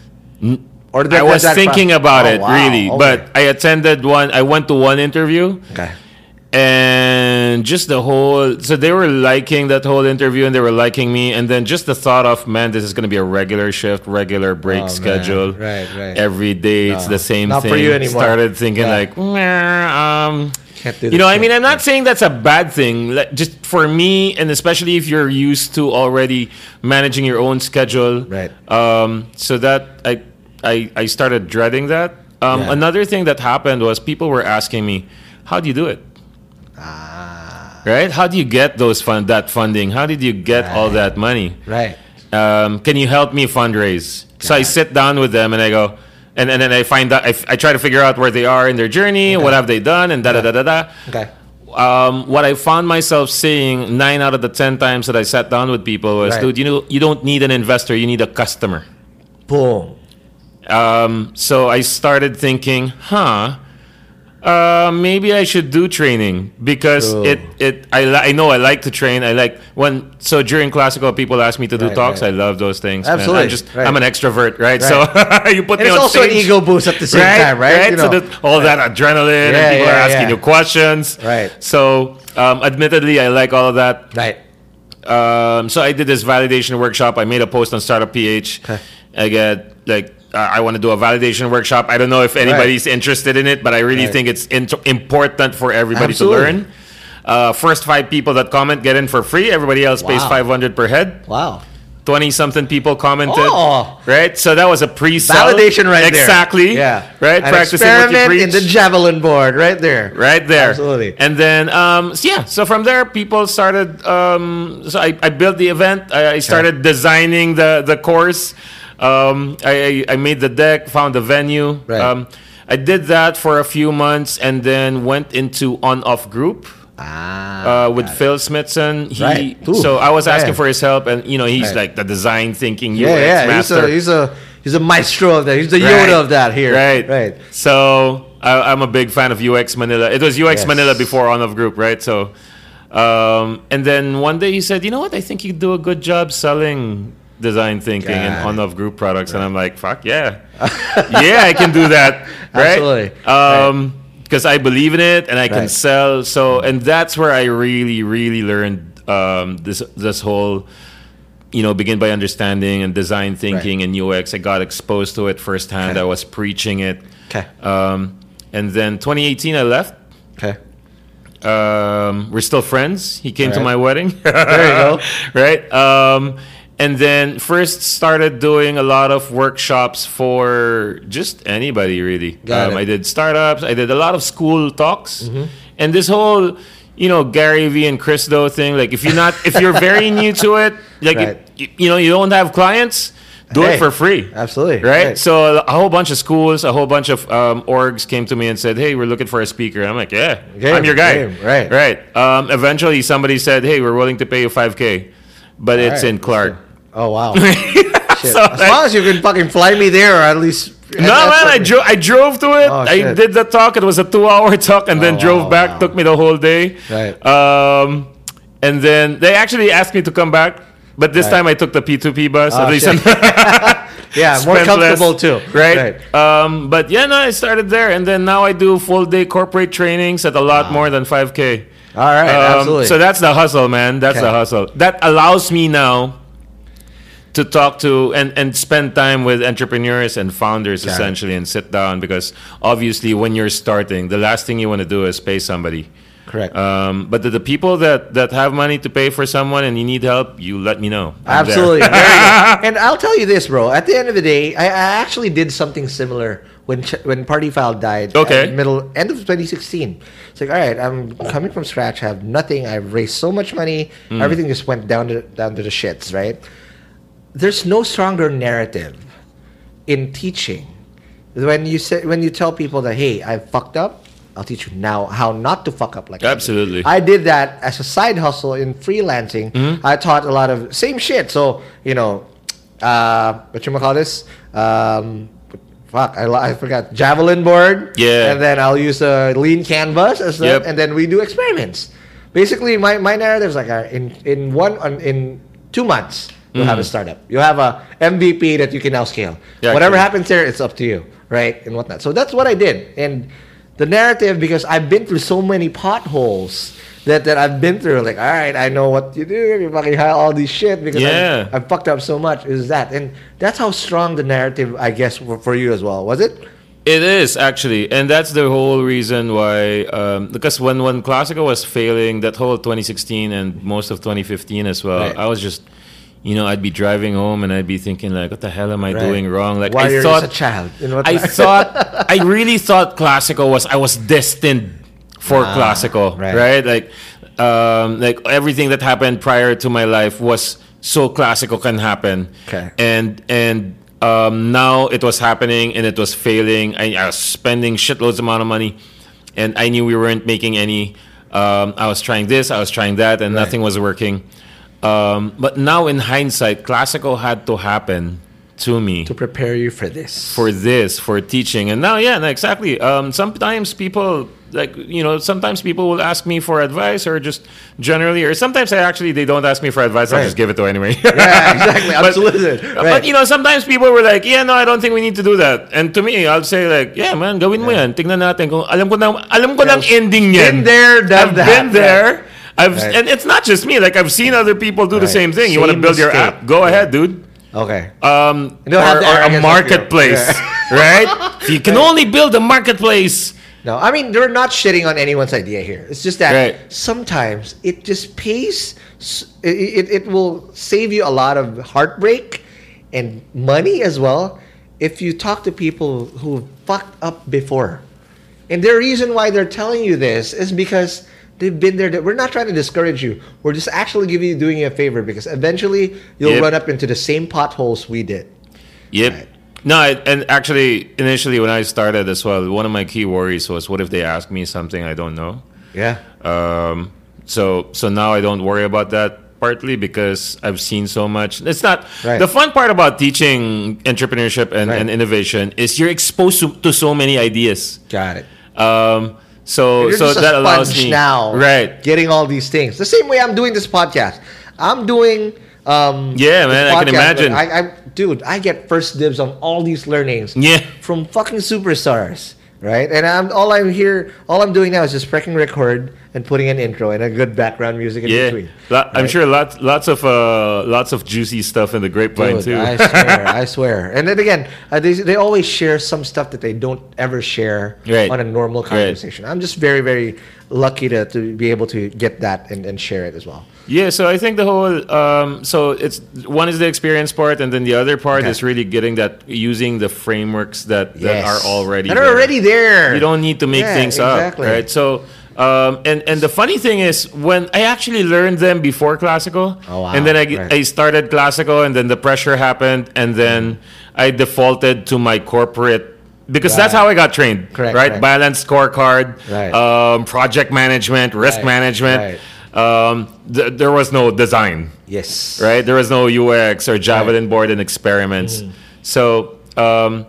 [SPEAKER 2] Or did
[SPEAKER 3] I was thinking about
[SPEAKER 2] Oh,
[SPEAKER 3] it
[SPEAKER 2] wow,
[SPEAKER 3] really,
[SPEAKER 2] okay.
[SPEAKER 3] but I attended one. I went to one interview.
[SPEAKER 2] okay.
[SPEAKER 3] And just the whole so they were liking that whole interview and they were liking me and then just the thought of man this is going to be a regular shift regular break
[SPEAKER 2] Oh, man.
[SPEAKER 3] schedule
[SPEAKER 2] Right, right.
[SPEAKER 3] every day it's the same
[SPEAKER 2] not for
[SPEAKER 3] thing
[SPEAKER 2] you anymore.
[SPEAKER 3] started thinking
[SPEAKER 2] Yeah.
[SPEAKER 3] like "Meh, um
[SPEAKER 2] Can't do
[SPEAKER 3] you know i mean i'm not saying that's a bad thing like, just for me and especially if you're used to already managing your own schedule
[SPEAKER 2] Right.
[SPEAKER 3] um so that i i, I started dreading that um,
[SPEAKER 2] Yeah.
[SPEAKER 3] another thing that happened was people were asking me how do you do it
[SPEAKER 2] Ah.
[SPEAKER 3] right? How do you get those fund that funding? How did you get all that money?
[SPEAKER 2] Right.
[SPEAKER 3] Um, can you help me fundraise? So I sit down with them and I go, and, and then I find out I, f- I try to figure out where they are in their journey, what have they done, and da da da da da.
[SPEAKER 2] Okay.
[SPEAKER 3] Um, what I found myself saying nine out of the ten times that I sat down with people was,
[SPEAKER 2] Right.
[SPEAKER 3] dude, you know, you don't need an investor, you need a customer.
[SPEAKER 2] Boom.
[SPEAKER 3] Um, so I started thinking, huh, uh, maybe I should do training because
[SPEAKER 2] True.
[SPEAKER 3] it, it I, li- I know I like to train. I like when so during Classico people ask me to do
[SPEAKER 2] Right,
[SPEAKER 3] talks.
[SPEAKER 2] right.
[SPEAKER 3] I love those things.
[SPEAKER 2] Absolutely,
[SPEAKER 3] I'm just
[SPEAKER 2] right.
[SPEAKER 3] I'm an extrovert, right? So (laughs) you put
[SPEAKER 2] And
[SPEAKER 3] me
[SPEAKER 2] it's
[SPEAKER 3] on
[SPEAKER 2] also an
[SPEAKER 3] stage,
[SPEAKER 2] ego boost at the same time, right? You
[SPEAKER 3] so
[SPEAKER 2] know.
[SPEAKER 3] that, all that adrenaline
[SPEAKER 2] Yeah,
[SPEAKER 3] and people
[SPEAKER 2] yeah,
[SPEAKER 3] are asking
[SPEAKER 2] yeah.
[SPEAKER 3] you questions.
[SPEAKER 2] Right.
[SPEAKER 3] So um, admittedly, I like all of that.
[SPEAKER 2] Right.
[SPEAKER 3] Um, so I did this validation workshop. I made a post on Startup PH.
[SPEAKER 2] Okay.
[SPEAKER 3] I get like uh, I want to do a validation workshop. I don't know if anybody's interested in it, but I really
[SPEAKER 2] Right.
[SPEAKER 3] think it's int- important for everybody
[SPEAKER 2] Absolutely.
[SPEAKER 3] to learn. Uh, first five people that comment get in for free. Everybody else pays 500 per head.
[SPEAKER 2] Wow.
[SPEAKER 3] 20 something people commented.
[SPEAKER 2] Oh.
[SPEAKER 3] Right? So that was a pre
[SPEAKER 2] Validation right there.
[SPEAKER 3] exactly.
[SPEAKER 2] Yeah.
[SPEAKER 3] Right?
[SPEAKER 2] An
[SPEAKER 3] Practicing what you
[SPEAKER 2] experiment
[SPEAKER 3] preach
[SPEAKER 2] in the javelin board right there.
[SPEAKER 3] right there
[SPEAKER 2] Absolutely.
[SPEAKER 3] and then um so yeah so from there people started um so i, I built the event I, I started designing the the course um I, I made the deck found the venue
[SPEAKER 2] Right.
[SPEAKER 3] um i did that for a few months and then went into on off group
[SPEAKER 2] Ah.
[SPEAKER 3] uh, with Phil Smithson, he
[SPEAKER 2] Right. Ooh,
[SPEAKER 3] so I was asking for his help, and you know he's
[SPEAKER 2] Right.
[SPEAKER 3] like the design thinking UX
[SPEAKER 2] yeah, yeah. He's a he's a he's a maestro of that. He's the
[SPEAKER 3] Right.
[SPEAKER 2] Yoda of that here.
[SPEAKER 3] Right.
[SPEAKER 2] Right.
[SPEAKER 3] So I, I'm a big fan of UX Manila. It was UX
[SPEAKER 2] Yes.
[SPEAKER 3] Manila before On of Group, right? So, um, and then one day he said, "You know what? I think you do a good job selling design thinking and
[SPEAKER 2] Got
[SPEAKER 3] On
[SPEAKER 2] it.
[SPEAKER 3] of Group products." And I'm like, "Fuck yeah, (laughs) yeah, I can do that." Right?
[SPEAKER 2] Absolutely.
[SPEAKER 3] Um, because I believe in it and I can sell. So, and that's where I really, really learned um, this this whole you know, begin by understanding and design thinking and UX. I got exposed to it firsthand.
[SPEAKER 2] Okay.
[SPEAKER 3] I was preaching it.
[SPEAKER 2] Okay.
[SPEAKER 3] Um, and then 2018, I left.
[SPEAKER 2] Okay.
[SPEAKER 3] Um, we're still friends. He came to my wedding.
[SPEAKER 2] There you go. (laughs)
[SPEAKER 3] right. Um, and then first started doing a lot of workshops for just anybody really.
[SPEAKER 2] Got
[SPEAKER 3] um,
[SPEAKER 2] it. Mm-hmm.
[SPEAKER 3] I did startups. I did a lot of school talks, and this whole you know Gary Vee and Chris Do thing. Like if you're not if you're very (laughs) new to it, like
[SPEAKER 2] Right.
[SPEAKER 3] if, you, know you don't have clients, do
[SPEAKER 2] Hey,
[SPEAKER 3] it for free.
[SPEAKER 2] absolutely.
[SPEAKER 3] Right?
[SPEAKER 2] Right.
[SPEAKER 3] So a whole bunch of schools, a whole bunch of um, orgs came to me and said, "Hey, we're looking for a speaker." I'm like, "Yeah,
[SPEAKER 2] Game,
[SPEAKER 3] I'm your guy."
[SPEAKER 2] game, right.
[SPEAKER 3] Right. Um, eventually, somebody said, "Hey, we're willing to pay you 5k, but it's
[SPEAKER 2] right,
[SPEAKER 3] in Clark."
[SPEAKER 2] Oh wow. (laughs) Shit.
[SPEAKER 3] So,
[SPEAKER 2] as
[SPEAKER 3] like-
[SPEAKER 2] long as you can fucking fly me there, or at least.
[SPEAKER 3] No, man, I, dro- I drove to it.
[SPEAKER 2] Oh,
[SPEAKER 3] I did the talk. It was a two-hour (laughs) talk, and then
[SPEAKER 2] Oh,
[SPEAKER 3] drove
[SPEAKER 2] wow,
[SPEAKER 3] back.
[SPEAKER 2] wow.
[SPEAKER 3] Took me the whole day.
[SPEAKER 2] Right.
[SPEAKER 3] Um, and then they actually asked me to come back, but this
[SPEAKER 2] Right.
[SPEAKER 3] time I took the P2P bus.
[SPEAKER 2] Oh,
[SPEAKER 3] At least. (laughs)
[SPEAKER 2] Yeah, more
[SPEAKER 3] spent less,
[SPEAKER 2] comfortable too.
[SPEAKER 3] Right. Um, but yeah, no, I started there, and then now I do full day corporate trainings at a lot more than 5k.
[SPEAKER 2] All right, absolutely.
[SPEAKER 3] So that's the hustle, man. That's
[SPEAKER 2] Okay.
[SPEAKER 3] the hustle. That allows me now to talk to and, and spend time with entrepreneurs and founders
[SPEAKER 2] Got it.
[SPEAKER 3] essentially and sit down because obviously when you're starting, the last thing you want to do is pay somebody.
[SPEAKER 2] Correct.
[SPEAKER 3] Um, but the, the people that, that have money to pay for someone and you need help, you let me know. I'm.
[SPEAKER 2] Absolutely. (laughs) And I'll tell you this, bro. At the end of the day, I, I actually did something similar when Ch- when Party Foul died.
[SPEAKER 3] Okay.
[SPEAKER 2] middle end of 2016. It's like, all right, I'm coming from scratch. I have nothing. I've raised so much money.
[SPEAKER 3] Mm.
[SPEAKER 2] Everything just went down to down to the shits. Right. There's no stronger narrative in teaching when you say when you tell people that hey, I fucked up. I'll teach you now how not to fuck up like I did."
[SPEAKER 3] Absolutely.
[SPEAKER 2] I did that as a side hustle in freelancing.
[SPEAKER 3] Mm-hmm.
[SPEAKER 2] I taught a lot of same shit. So you know, uh, what you call this? Um, fuck, I, I forgot javelin board.
[SPEAKER 3] Yeah.
[SPEAKER 2] and then I'll use a lean canvas as
[SPEAKER 3] Yep.
[SPEAKER 2] and then we do experiments. Basically, my my narrative is like in in one in two months you'll have a startup. You have a MVP that you can now scale.
[SPEAKER 3] Mm-hmm. Yeah,
[SPEAKER 2] Whatever happens there, it's up to you, right? And whatnot. So that's what I did. And the narrative, because I've been through so many potholes that, that I've been through, like, all right, I know what you do. You fucking have all these shit because
[SPEAKER 3] Yeah.
[SPEAKER 2] I, I fucked up so much. Is that? And that's how strong the narrative, I guess, for, for you as well. Was it?
[SPEAKER 3] It is actually, and that's the whole reason why. Um, because when when Classico was failing, that whole 2016 and most of 2015 as well,
[SPEAKER 2] Right.
[SPEAKER 3] I was just, you know, I'd be driving home and I'd be thinking like, what the hell am I
[SPEAKER 2] Right.
[SPEAKER 3] doing wrong? Like
[SPEAKER 2] While
[SPEAKER 3] I thought,
[SPEAKER 2] a child. and whatnot.
[SPEAKER 3] I thought, (laughs) I really thought Classico was, I was destined for
[SPEAKER 2] Ah,
[SPEAKER 3] Classico,
[SPEAKER 2] right.
[SPEAKER 3] right? Like, um, like everything that happened prior to my life was so Classico can happen,
[SPEAKER 2] Okay.
[SPEAKER 3] and and um, now it was happening and it was failing. I, I was spending shitloads amount of money, and I knew we weren't making any. Um, I was trying this, I was trying that, and
[SPEAKER 2] Right.
[SPEAKER 3] nothing was working. Um, but now in hindsight, Classico had to happen to me
[SPEAKER 2] to prepare you for this.
[SPEAKER 3] for this for teaching. And now yeah no, exactly. Um, sometimes people like you know sometimes people will ask me for advice or just generally or sometimes i actually they don't ask me for advice i'll just give it to anyway. (laughs)
[SPEAKER 2] Yeah, exactly. (laughs)
[SPEAKER 3] But-
[SPEAKER 2] Absolutely. (laughs)
[SPEAKER 3] but you know sometimes people were like yeah no i don't think we need to do that. And to me i'll say like yeah man gawin mo yan. Tingnan natin kung alam ko na alam ko ng ending yan
[SPEAKER 2] Been there, done
[SPEAKER 3] i've
[SPEAKER 2] that.
[SPEAKER 3] been there I've,
[SPEAKER 2] Right.
[SPEAKER 3] and it's not just me. Like I've seen other people do the same thing. You want to
[SPEAKER 2] Same
[SPEAKER 3] build your
[SPEAKER 2] mistake.
[SPEAKER 3] app? Go ahead, dude
[SPEAKER 2] okay.
[SPEAKER 3] um,
[SPEAKER 2] You don't have
[SPEAKER 3] or, or a marketplace,
[SPEAKER 2] you. (laughs)
[SPEAKER 3] right? (laughs) You can only build a marketplace.
[SPEAKER 2] No, I mean they're not shitting on anyone's idea here. It's just that
[SPEAKER 3] Right.
[SPEAKER 2] sometimes it just pays. It, it, it will save you a lot of heartbreak and money as well if you talk to people who fucked up before. And the reason why they're telling you this is because they've been there. We're not trying to discourage you. We're just actually giving you doing you a favor because eventually you'll
[SPEAKER 3] Yep.
[SPEAKER 2] run up into the same potholes we did.
[SPEAKER 3] Yep.
[SPEAKER 2] Right.
[SPEAKER 3] No, and actually, initially when I started as well, one of my key worries was, what if they ask me something I don't know?
[SPEAKER 2] Yeah.
[SPEAKER 3] Um, so so now I don't worry about that. Partly because I've seen so much. It's not
[SPEAKER 2] Right.
[SPEAKER 3] the fun part about teaching entrepreneurship and,
[SPEAKER 2] Right.
[SPEAKER 3] and innovation is you're exposed to, to so many ideas.
[SPEAKER 2] Got it.
[SPEAKER 3] Um, so
[SPEAKER 2] You're
[SPEAKER 3] so that allows me
[SPEAKER 2] now,
[SPEAKER 3] right.
[SPEAKER 2] Getting all these things. The same way I'm doing this podcast. I'm doing. Um,
[SPEAKER 3] Yeah, man, I can imagine.
[SPEAKER 2] I, I, dude, I get first dibs on all these learnings.
[SPEAKER 3] Yeah.
[SPEAKER 2] From fucking superstars, right? And I'm all I'm here. All I'm doing now is just pressing record and putting an intro and a good background music in
[SPEAKER 3] Yeah,
[SPEAKER 2] between.
[SPEAKER 3] Lo- I'm sure lots lots of uh, lots of juicy stuff in the grapevine
[SPEAKER 2] Dude,
[SPEAKER 3] too.
[SPEAKER 2] I swear, (laughs) I swear. And then again, uh, they, they always share some stuff that they don't ever share
[SPEAKER 3] Right.
[SPEAKER 2] on a normal
[SPEAKER 3] Right.
[SPEAKER 2] conversation. I'm just very, very lucky to, to be able to get that and, and share it as well.
[SPEAKER 3] yeah, so I think the whole um, so it's one is the experience part, and then the other part
[SPEAKER 2] Okay.
[SPEAKER 3] is really getting that using the frameworks that, that are already
[SPEAKER 2] that are
[SPEAKER 3] there.
[SPEAKER 2] already there.
[SPEAKER 3] You don't need to make
[SPEAKER 2] Yeah,
[SPEAKER 3] things
[SPEAKER 2] exactly.
[SPEAKER 3] up, right? So. Um, and and the funny thing is when I actually learned them before Classico,
[SPEAKER 2] Oh, wow.
[SPEAKER 3] and then I,
[SPEAKER 2] Right.
[SPEAKER 3] I started Classico, and then the pressure happened, and then I defaulted to my corporate because that's how I got trained,
[SPEAKER 2] Correct,
[SPEAKER 3] right?
[SPEAKER 2] correct.
[SPEAKER 3] Balanced scorecard,
[SPEAKER 2] Right.
[SPEAKER 3] um, project management, risk
[SPEAKER 2] Right,
[SPEAKER 3] management. Um, th- there was no design,
[SPEAKER 2] Yes.
[SPEAKER 3] right? There was no UX or javelin board and experiments.
[SPEAKER 2] Mm-hmm.
[SPEAKER 3] So, um,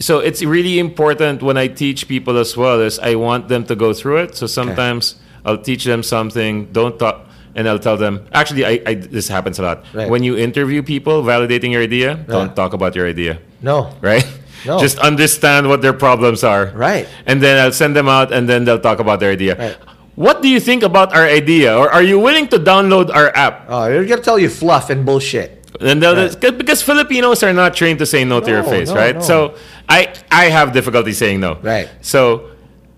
[SPEAKER 3] so it's really important when I teach people as well is I want them to go through it. So sometimes I'll teach them something, don't talk, and I'll tell them. Actually, I, I this happens a lot.
[SPEAKER 2] Right.
[SPEAKER 3] When you interview people validating your idea,
[SPEAKER 2] Yeah.
[SPEAKER 3] don't talk about your idea,
[SPEAKER 2] No.
[SPEAKER 3] right?
[SPEAKER 2] No.
[SPEAKER 3] Just understand what their problems are.
[SPEAKER 2] Right.
[SPEAKER 3] And then I'll send them out, and then they'll talk about their idea.
[SPEAKER 2] Right.
[SPEAKER 3] what do you think about our idea, or are you willing to download our app?
[SPEAKER 2] Oh, they're gonna tell you fluff and bullshit.
[SPEAKER 3] And they'll, because Filipinos are not trained to say no, to your face,
[SPEAKER 2] no,
[SPEAKER 3] right?
[SPEAKER 2] no.
[SPEAKER 3] So I I have difficulty saying no.
[SPEAKER 2] Right.
[SPEAKER 3] So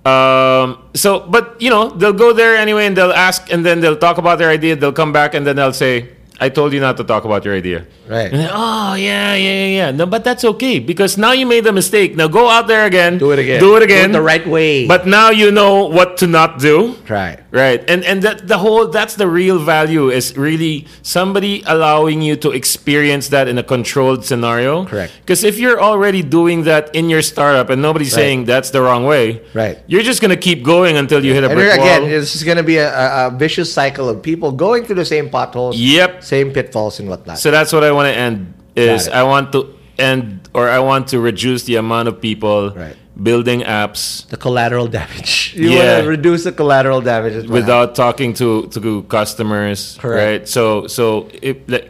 [SPEAKER 3] um so but you know they'll go there anyway and they'll ask and then they'll talk about their idea. They'll come back and then they'll say, "I told you not to talk about your idea."
[SPEAKER 2] Right.
[SPEAKER 3] Then, oh yeah, yeah, yeah, yeah. No, but that's okay because now you made a mistake. Now go out there again.
[SPEAKER 2] Do it again.
[SPEAKER 3] Do it
[SPEAKER 2] Do
[SPEAKER 3] again
[SPEAKER 2] it the right way.
[SPEAKER 3] But now you know what to not do.
[SPEAKER 2] Right.
[SPEAKER 3] Right. And and that the whole that's the real value is really somebody allowing you to experience that in a controlled scenario.
[SPEAKER 2] Correct.
[SPEAKER 3] Because if you're already doing that in your startup and nobody's
[SPEAKER 2] Right.
[SPEAKER 3] saying that's the wrong way,
[SPEAKER 2] Right.
[SPEAKER 3] You're just gonna keep going until you hit a
[SPEAKER 2] And
[SPEAKER 3] brick
[SPEAKER 2] again,
[SPEAKER 3] wall.
[SPEAKER 2] this is gonna be a, a, a vicious cycle of people going through the same potholes,
[SPEAKER 3] Yep.
[SPEAKER 2] Same pitfalls and whatnot.
[SPEAKER 3] So that's what I want to end is I want to end or I want to reduce the amount of people
[SPEAKER 2] Right.
[SPEAKER 3] building apps
[SPEAKER 2] the collateral damage. (laughs) You
[SPEAKER 3] Yeah.
[SPEAKER 2] want to reduce the collateral damage
[SPEAKER 3] without talking to to customers,
[SPEAKER 2] Correct.
[SPEAKER 3] right? So so if like,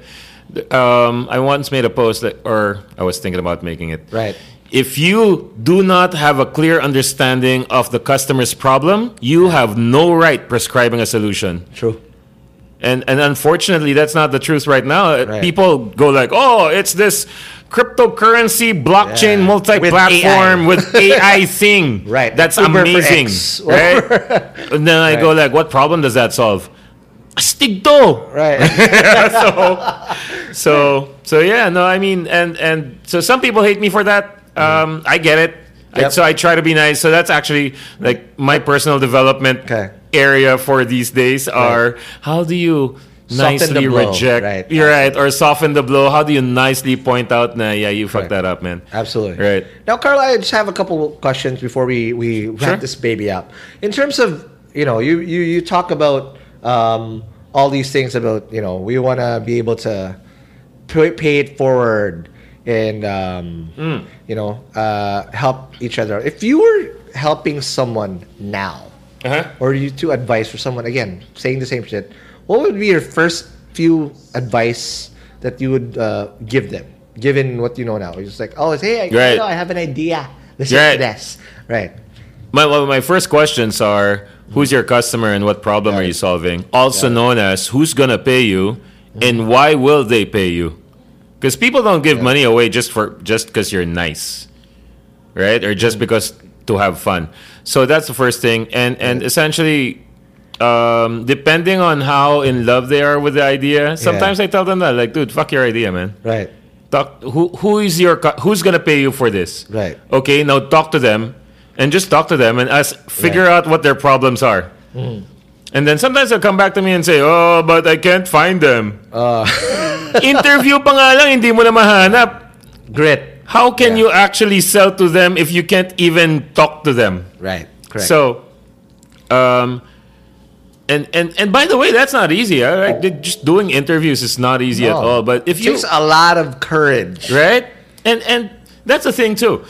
[SPEAKER 3] um, I once made a post that, or I was thinking about making it.
[SPEAKER 2] Right.
[SPEAKER 3] If you do not have a clear understanding of the customer's problem, you have no right prescribing a solution.
[SPEAKER 2] True.
[SPEAKER 3] And and unfortunately, that's not the truth right now. Uh,
[SPEAKER 2] Right.
[SPEAKER 3] People go like, "Oh, it's this cryptocurrency blockchain
[SPEAKER 2] Yeah.
[SPEAKER 3] multi-platform with AI, thing." (laughs)
[SPEAKER 2] Right.
[SPEAKER 3] That's
[SPEAKER 2] Uber
[SPEAKER 3] amazing, (laughs) right? and then I go like, "What problem does that solve?" Astig to.
[SPEAKER 2] Right. (laughs)
[SPEAKER 3] So so yeah, no, I mean, and and so some people hate me for that. Um, I get it. I-
[SPEAKER 2] Yep.
[SPEAKER 3] so I try to be nice. So that's actually like my personal development
[SPEAKER 2] Okay.
[SPEAKER 3] area for these days are how do you
[SPEAKER 2] Soften
[SPEAKER 3] nicely reject
[SPEAKER 2] right.
[SPEAKER 3] you're right or soften the blow how do you nicely point out nah yeah you fucked
[SPEAKER 2] Correct.
[SPEAKER 3] that up man
[SPEAKER 2] Absolutely.
[SPEAKER 3] Right.
[SPEAKER 2] Now, Carlo, I just have a couple questions before we, we wrap
[SPEAKER 3] Sure.
[SPEAKER 2] this baby up. In terms of, you know, you, you, you talk about um, all these things about, you know, we want to be able to pay it forward and, um,
[SPEAKER 3] Mm.
[SPEAKER 2] you know, uh, help each other. If you were helping someone now,
[SPEAKER 3] uh-huh.
[SPEAKER 2] or you to advice for someone again saying the same shit what would be your first few advice that you would uh, give them? Given what you know now. You're just like oh hey I, you know, I have an idea. This
[SPEAKER 3] Right.
[SPEAKER 2] to this. Right.
[SPEAKER 3] My, well, my first questions are who's your customer and what problem are you solving? Also known as who's gonna pay you and why will they pay you because people don't give money away just for just because you're nice right? Or just because to have fun. So that's the first thing. And and essentially um, depending on how in love they are with the idea sometimes i tell them that like dude fuck your idea man.
[SPEAKER 2] Right.
[SPEAKER 3] Talk who who is your who's gonna pay you for this?
[SPEAKER 2] Right.
[SPEAKER 3] okay now talk to them and just talk to them and ask figure
[SPEAKER 2] Right.
[SPEAKER 3] out what their problems are and then sometimes they'll come back to me and say oh but i can't find them
[SPEAKER 2] Uh. (laughs)
[SPEAKER 3] interview pa nga lang hindi mo na mahanap
[SPEAKER 2] grit
[SPEAKER 3] how can
[SPEAKER 2] Yeah.
[SPEAKER 3] you actually sell to them if you can't even talk to them
[SPEAKER 2] right correct
[SPEAKER 3] so um and, and and by the way, that's not easy. All right, just doing interviews is not easy at all. But if
[SPEAKER 2] it
[SPEAKER 3] you
[SPEAKER 2] takes a lot of courage
[SPEAKER 3] right? And and that's the thing too.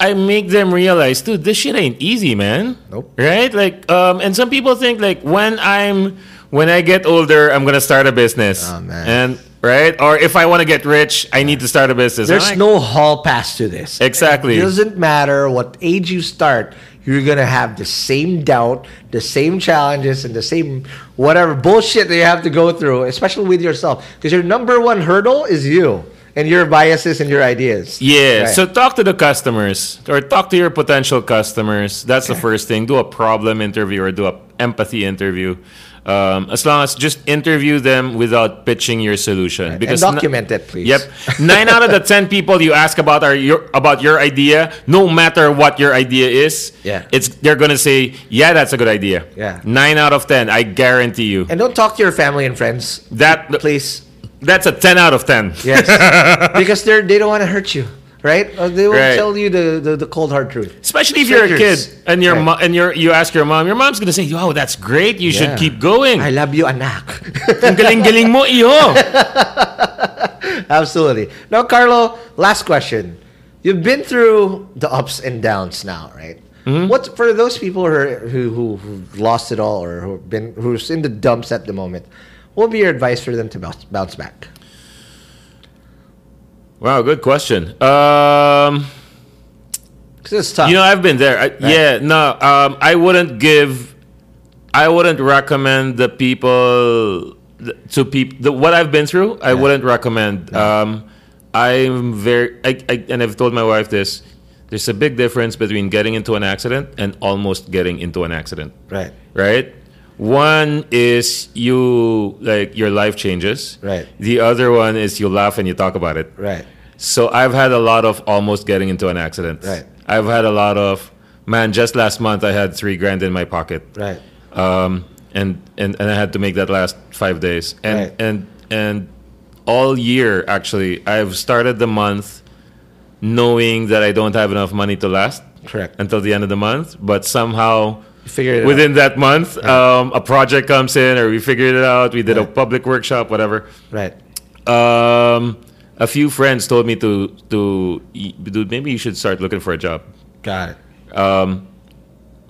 [SPEAKER 3] I make them realize, dude, this shit ain't easy, man.
[SPEAKER 2] Nope.
[SPEAKER 3] Right? Like, um, and some people think like when I'm when I get older, I'm gonna start a business.
[SPEAKER 2] Oh, man.
[SPEAKER 3] And right? Or if I want to get rich, I need to start a business.
[SPEAKER 2] There's
[SPEAKER 3] like,
[SPEAKER 2] no hall pass to this
[SPEAKER 3] Exactly.
[SPEAKER 2] it doesn't matter what age you start you're gonna have the same doubt the same challenges and the same whatever bullshit that you have to go through especially with yourself because your number one hurdle is you and your biases and your ideas
[SPEAKER 3] Yeah.
[SPEAKER 2] Right.
[SPEAKER 3] So talk to the customers or talk to your potential customers. That's the first thing. Do a problem interview or do a empathy interview. Um, as long as just interview them without pitching your solution.
[SPEAKER 2] and
[SPEAKER 3] n-
[SPEAKER 2] document it please
[SPEAKER 3] Yep. Nine out of the ten people you ask about are your about your idea, no matter what your idea is,
[SPEAKER 2] Yeah.
[SPEAKER 3] it's they're gonna say, Yeah, that's a good idea.
[SPEAKER 2] Yeah.
[SPEAKER 3] Nine out of ten, I guarantee you.
[SPEAKER 2] and don't talk to your family and friends
[SPEAKER 3] that
[SPEAKER 2] please
[SPEAKER 3] that's a ten out of ten.
[SPEAKER 2] yes (laughs) because they're they don't want to hurt you right Uh, they will
[SPEAKER 3] Right.
[SPEAKER 2] tell you the, the, the cold hard truth
[SPEAKER 3] Especially if you're a kid and your
[SPEAKER 2] Right.
[SPEAKER 3] mo- and you're you ask your mom, your mom's gonna say, "Wow, that's great. You should keep going.
[SPEAKER 2] I love you anak
[SPEAKER 3] Ang galing-galing mo, iho." (laughs)
[SPEAKER 2] Absolutely. Now, Carlo, last question. You've been through the ups and downs now, right?
[SPEAKER 3] Mm-hmm.
[SPEAKER 2] What for those people who, are, who who who've lost it all or who've been who's in the dumps at the moment? What would be your advice for them to bounce, bounce back?
[SPEAKER 3] Wow, good question. Um,
[SPEAKER 2] Because it's tough.
[SPEAKER 3] you know, I've been there. I, Yeah, no, um, I wouldn't give I wouldn't recommend the people to people what I've been through. I wouldn't recommend. Um, I'm very, I, I, and I've told my wife this. There's a big difference between getting into an accident and almost getting into an accident.
[SPEAKER 2] Right.
[SPEAKER 3] Right. One is you like your life changes.
[SPEAKER 2] Right.
[SPEAKER 3] The other one is you laugh and you talk about it.
[SPEAKER 2] Right.
[SPEAKER 3] So I've had a lot of almost getting into an accident.
[SPEAKER 2] Right.
[SPEAKER 3] I've had a lot of man. Just last month, I had three grand in my pocket.
[SPEAKER 2] Right.
[SPEAKER 3] Um, and, and and I had to make that last five days. And
[SPEAKER 2] Right.
[SPEAKER 3] and and all year actually, I've started the month knowing that I don't have enough money to last
[SPEAKER 2] Correct.
[SPEAKER 3] until the end of the month. But somehow,
[SPEAKER 2] figured it
[SPEAKER 3] within that month, um, a project comes in, or we figured it out. We did a public workshop, whatever.
[SPEAKER 2] Right.
[SPEAKER 3] Um, a few friends told me to to dude, maybe you should start looking for a job.
[SPEAKER 2] Got it.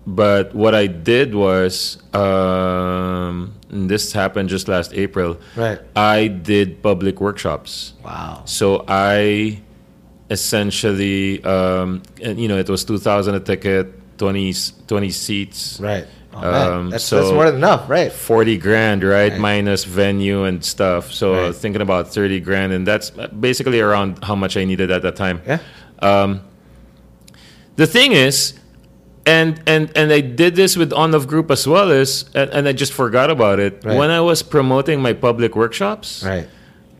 [SPEAKER 3] But what I did was, um, and this happened just last April.
[SPEAKER 2] Right.
[SPEAKER 3] I did public workshops.
[SPEAKER 2] Wow.
[SPEAKER 3] So I essentially, um, and you know, it was two thousand a ticket, 20, 20 seats.
[SPEAKER 2] Right. Oh.
[SPEAKER 3] Um,
[SPEAKER 2] that's,
[SPEAKER 3] so-
[SPEAKER 2] that's more than enough. Right.
[SPEAKER 3] 40 grand, right?
[SPEAKER 2] Right.
[SPEAKER 3] Minus venue and stuff. So
[SPEAKER 2] Right.
[SPEAKER 3] thinking about 30 grand, and that's basically around how much I needed at that time.
[SPEAKER 2] Yeah.
[SPEAKER 3] The thing is, and and and I did this with On Love Group as well is, and, and I just forgot about it.
[SPEAKER 2] Right.
[SPEAKER 3] When I was promoting my public workshops,
[SPEAKER 2] Right.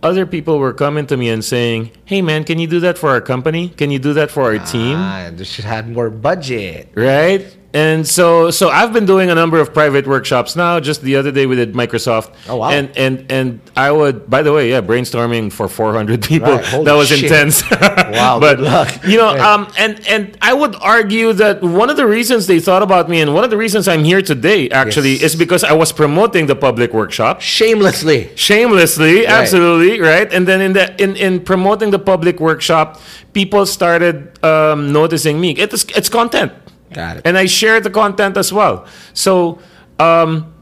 [SPEAKER 3] Other people were coming to me and saying, "Hey, man, can you do that for our company? Can you do that for our team?"
[SPEAKER 2] Ah, they should have more budget.
[SPEAKER 3] right? And so, so I've been doing a number of private workshops now. Just the other day, we did Microsoft.
[SPEAKER 2] Oh, wow.
[SPEAKER 3] And and and I would, by the way, yeah, brainstorming for 400 people.
[SPEAKER 2] Right,
[SPEAKER 3] That was
[SPEAKER 2] shit.
[SPEAKER 3] intense. (laughs)
[SPEAKER 2] Wow,
[SPEAKER 3] but
[SPEAKER 2] luck.
[SPEAKER 3] you know,
[SPEAKER 2] Right.
[SPEAKER 3] um, and and I would argue that one of the reasons they thought about me, and one of the reasons I'm here today, actually,
[SPEAKER 2] Yes.
[SPEAKER 3] is because I was promoting the public workshop
[SPEAKER 2] Shamelessly.
[SPEAKER 3] shamelessly absolutely right and then in the in, in promoting the public workshop people started um, noticing me it's it's content
[SPEAKER 2] Got it.
[SPEAKER 3] and i shared the content as well so um,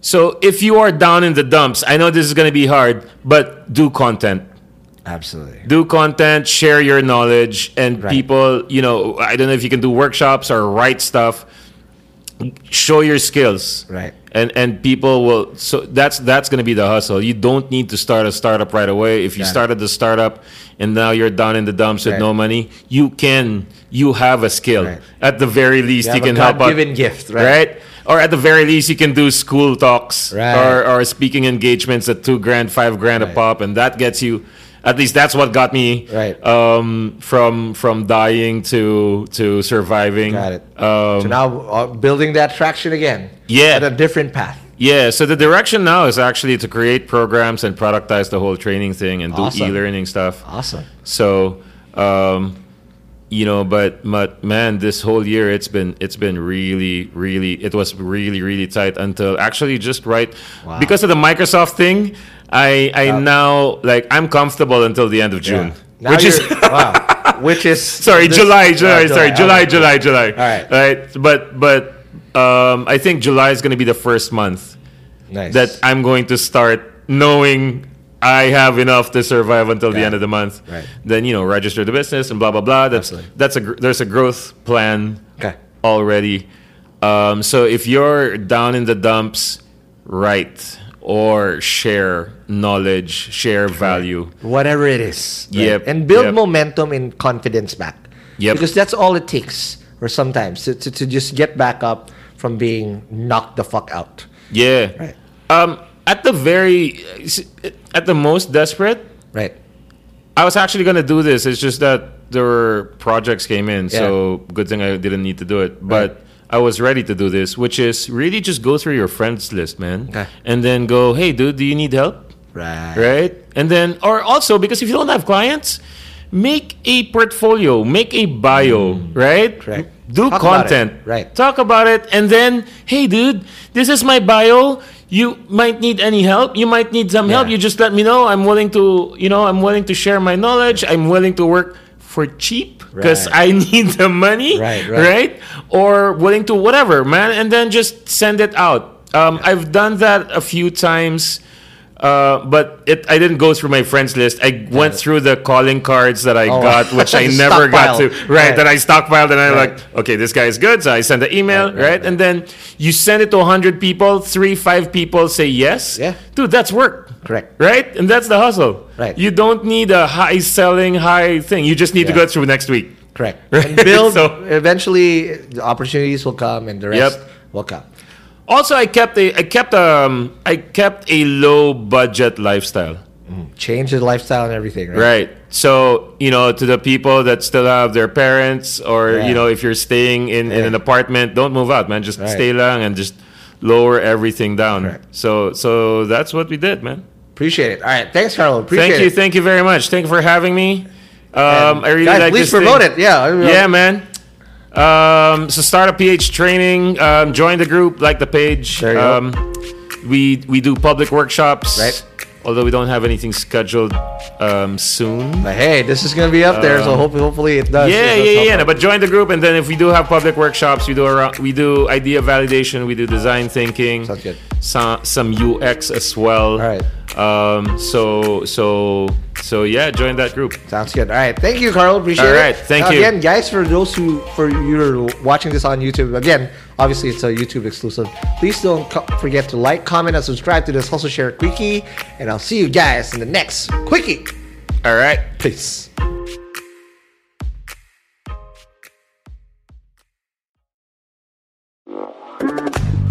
[SPEAKER 3] so if you are down in the dumps i know this is going to be hard but do content
[SPEAKER 2] Absolutely.
[SPEAKER 3] do content share your knowledge and
[SPEAKER 2] Right.
[SPEAKER 3] people you know i don't know if you can do workshops or write stuff show your skills
[SPEAKER 2] Right.
[SPEAKER 3] and and people will so that's that's going to be the hustle you don't need to start a startup right away if you
[SPEAKER 2] it.
[SPEAKER 3] started the startup and now you're down in the dumps with no money you can you have a skill
[SPEAKER 2] Right.
[SPEAKER 3] at the very least
[SPEAKER 2] You
[SPEAKER 3] you, can help out
[SPEAKER 2] God-given gift, right?
[SPEAKER 3] or at the very least you can do school talks
[SPEAKER 2] Right.
[SPEAKER 3] or, or speaking engagements at two grand five grand a pop and that gets you at least that's what got me
[SPEAKER 2] Right.
[SPEAKER 3] um, from from dying to to surviving
[SPEAKER 2] Got it.
[SPEAKER 3] um,
[SPEAKER 2] so now uh, building that traction again.
[SPEAKER 3] Yeah.
[SPEAKER 2] At a different path.
[SPEAKER 3] Yeah, so the direction now is actually to create programs and productize the whole training thing and do e-learning stuff.
[SPEAKER 2] Awesome.
[SPEAKER 3] So, um, you know, but but man, this whole year it's been it's been really really it was really really tight until actually just right
[SPEAKER 2] Wow.
[SPEAKER 3] because of the Microsoft thing. I I now like I'm comfortable until the end of June,
[SPEAKER 2] Yeah.
[SPEAKER 3] Which is
[SPEAKER 2] wow. (laughs) Which is
[SPEAKER 3] sorry
[SPEAKER 2] this-
[SPEAKER 3] July July
[SPEAKER 2] Oh,
[SPEAKER 3] sorry July
[SPEAKER 2] okay.
[SPEAKER 3] July July.
[SPEAKER 2] All right.
[SPEAKER 3] right. But but um, I think July is going to be the first month
[SPEAKER 2] Nice.
[SPEAKER 3] that I'm going to start knowing I have enough to survive until the end of the month.
[SPEAKER 2] Right.
[SPEAKER 3] Then you know register the business and blah blah blah. That's
[SPEAKER 2] Absolutely.
[SPEAKER 3] that's a there's a growth plan
[SPEAKER 2] Okay.
[SPEAKER 3] already. Um, so if you're down in the dumps, write or share knowledge, share value.
[SPEAKER 2] Whatever it is. right?
[SPEAKER 3] Yep,
[SPEAKER 2] And build
[SPEAKER 3] yep.
[SPEAKER 2] momentum and confidence back.
[SPEAKER 3] Yep.
[SPEAKER 2] Because that's all it takes. Or sometimes to, to, to just get back up from being knocked the fuck out.
[SPEAKER 3] Yeah.
[SPEAKER 2] Right.
[SPEAKER 3] Um, at the very at the most desperate,
[SPEAKER 2] Right.
[SPEAKER 3] I was actually gonna do this. It's just that there were projects came in, so good thing I didn't need to do it. But I was ready to do this, which is really just go through your friends list, man,
[SPEAKER 2] Okay.
[SPEAKER 3] and then go, hey, dude, do you need help?
[SPEAKER 2] Right.
[SPEAKER 3] Right, and then or also because if you don't have clients, make a portfolio, make a bio, right?
[SPEAKER 2] Mm. Correct.
[SPEAKER 3] Do
[SPEAKER 2] Talk
[SPEAKER 3] content,
[SPEAKER 2] Right.
[SPEAKER 3] Talk about it, and then, hey, dude, this is my bio. You might need any help. You might need some help. You just let me know. I'm willing to, you know, I'm willing to share my knowledge. I'm willing to work for cheap because
[SPEAKER 2] Right.
[SPEAKER 3] I (laughs) need the money,
[SPEAKER 2] Right, right.
[SPEAKER 3] Or willing to whatever, man, and then just send it out. Um, I've done that a few times Uh, but it, I didn't go through my friends list. I went through the calling cards that I
[SPEAKER 2] Oh.
[SPEAKER 3] got, (laughs) which I never got to. Right,
[SPEAKER 2] Right.
[SPEAKER 3] that I stockpiled, and I
[SPEAKER 2] Right.
[SPEAKER 3] like, okay, this guy is good. So I send the email,
[SPEAKER 2] Right,
[SPEAKER 3] right, and then you send it to hundred people. Three, five people say yes.
[SPEAKER 2] Yeah.
[SPEAKER 3] dude, that's work.
[SPEAKER 2] Correct.
[SPEAKER 3] Right, and that's the hustle.
[SPEAKER 2] Right.
[SPEAKER 3] You don't need a high selling, high thing. You just need to go through next week.
[SPEAKER 2] Correct. (laughs)
[SPEAKER 3] Right.
[SPEAKER 2] And build. (laughs)
[SPEAKER 3] So-
[SPEAKER 2] eventually, the opportunities will come, and the rest
[SPEAKER 3] Yep.
[SPEAKER 2] will come.
[SPEAKER 3] Also, I kept a, I kept um, I kept a low budget lifestyle.
[SPEAKER 2] Change the lifestyle and everything. Right.
[SPEAKER 3] Right. So, you know, to the people that still have their parents or,
[SPEAKER 2] Yeah.
[SPEAKER 3] you know, if you're staying in, in an apartment, don't move out, man. Just
[SPEAKER 2] Right.
[SPEAKER 3] stay long and just lower everything down.
[SPEAKER 2] Correct.
[SPEAKER 3] So so that's what we did, man.
[SPEAKER 2] Appreciate it. All right. Thanks, Carlo. Appreciate
[SPEAKER 3] thank you,
[SPEAKER 2] it.
[SPEAKER 3] thank you very much. Thank you for having me. Um, I really
[SPEAKER 2] guys,
[SPEAKER 3] like
[SPEAKER 2] please
[SPEAKER 3] this
[SPEAKER 2] promote
[SPEAKER 3] thing.
[SPEAKER 2] it. Yeah.
[SPEAKER 3] Yeah, man. Um, so start a PH training. Um, join the group, like the page.
[SPEAKER 2] There you go.
[SPEAKER 3] um, We we do public workshops.
[SPEAKER 2] Right.
[SPEAKER 3] Although we don't have anything scheduled um, soon.
[SPEAKER 2] But hey, this is gonna be up there, so hopefully, hopefully it does.
[SPEAKER 3] Yeah,
[SPEAKER 2] it does
[SPEAKER 3] yeah, yeah. No, but join the group, and then if we do have public workshops, we do around, we do idea validation, we do design thinking,
[SPEAKER 2] Sounds good.
[SPEAKER 3] Some some UX as well.
[SPEAKER 2] All right.
[SPEAKER 3] Um. So so so yeah, join that group.
[SPEAKER 2] Sounds good. All right. Thank you, Carl. Appreciate
[SPEAKER 3] All
[SPEAKER 2] it.
[SPEAKER 3] right, thank you.
[SPEAKER 2] Again, guys, for those who, for you're watching this on YouTube, again, obviously it's a YouTube exclusive. Please don't co- forget to like, comment, and subscribe to this Hustle Share Quickie. And I'll see you guys in the next Quickie.
[SPEAKER 3] All right.
[SPEAKER 2] Peace.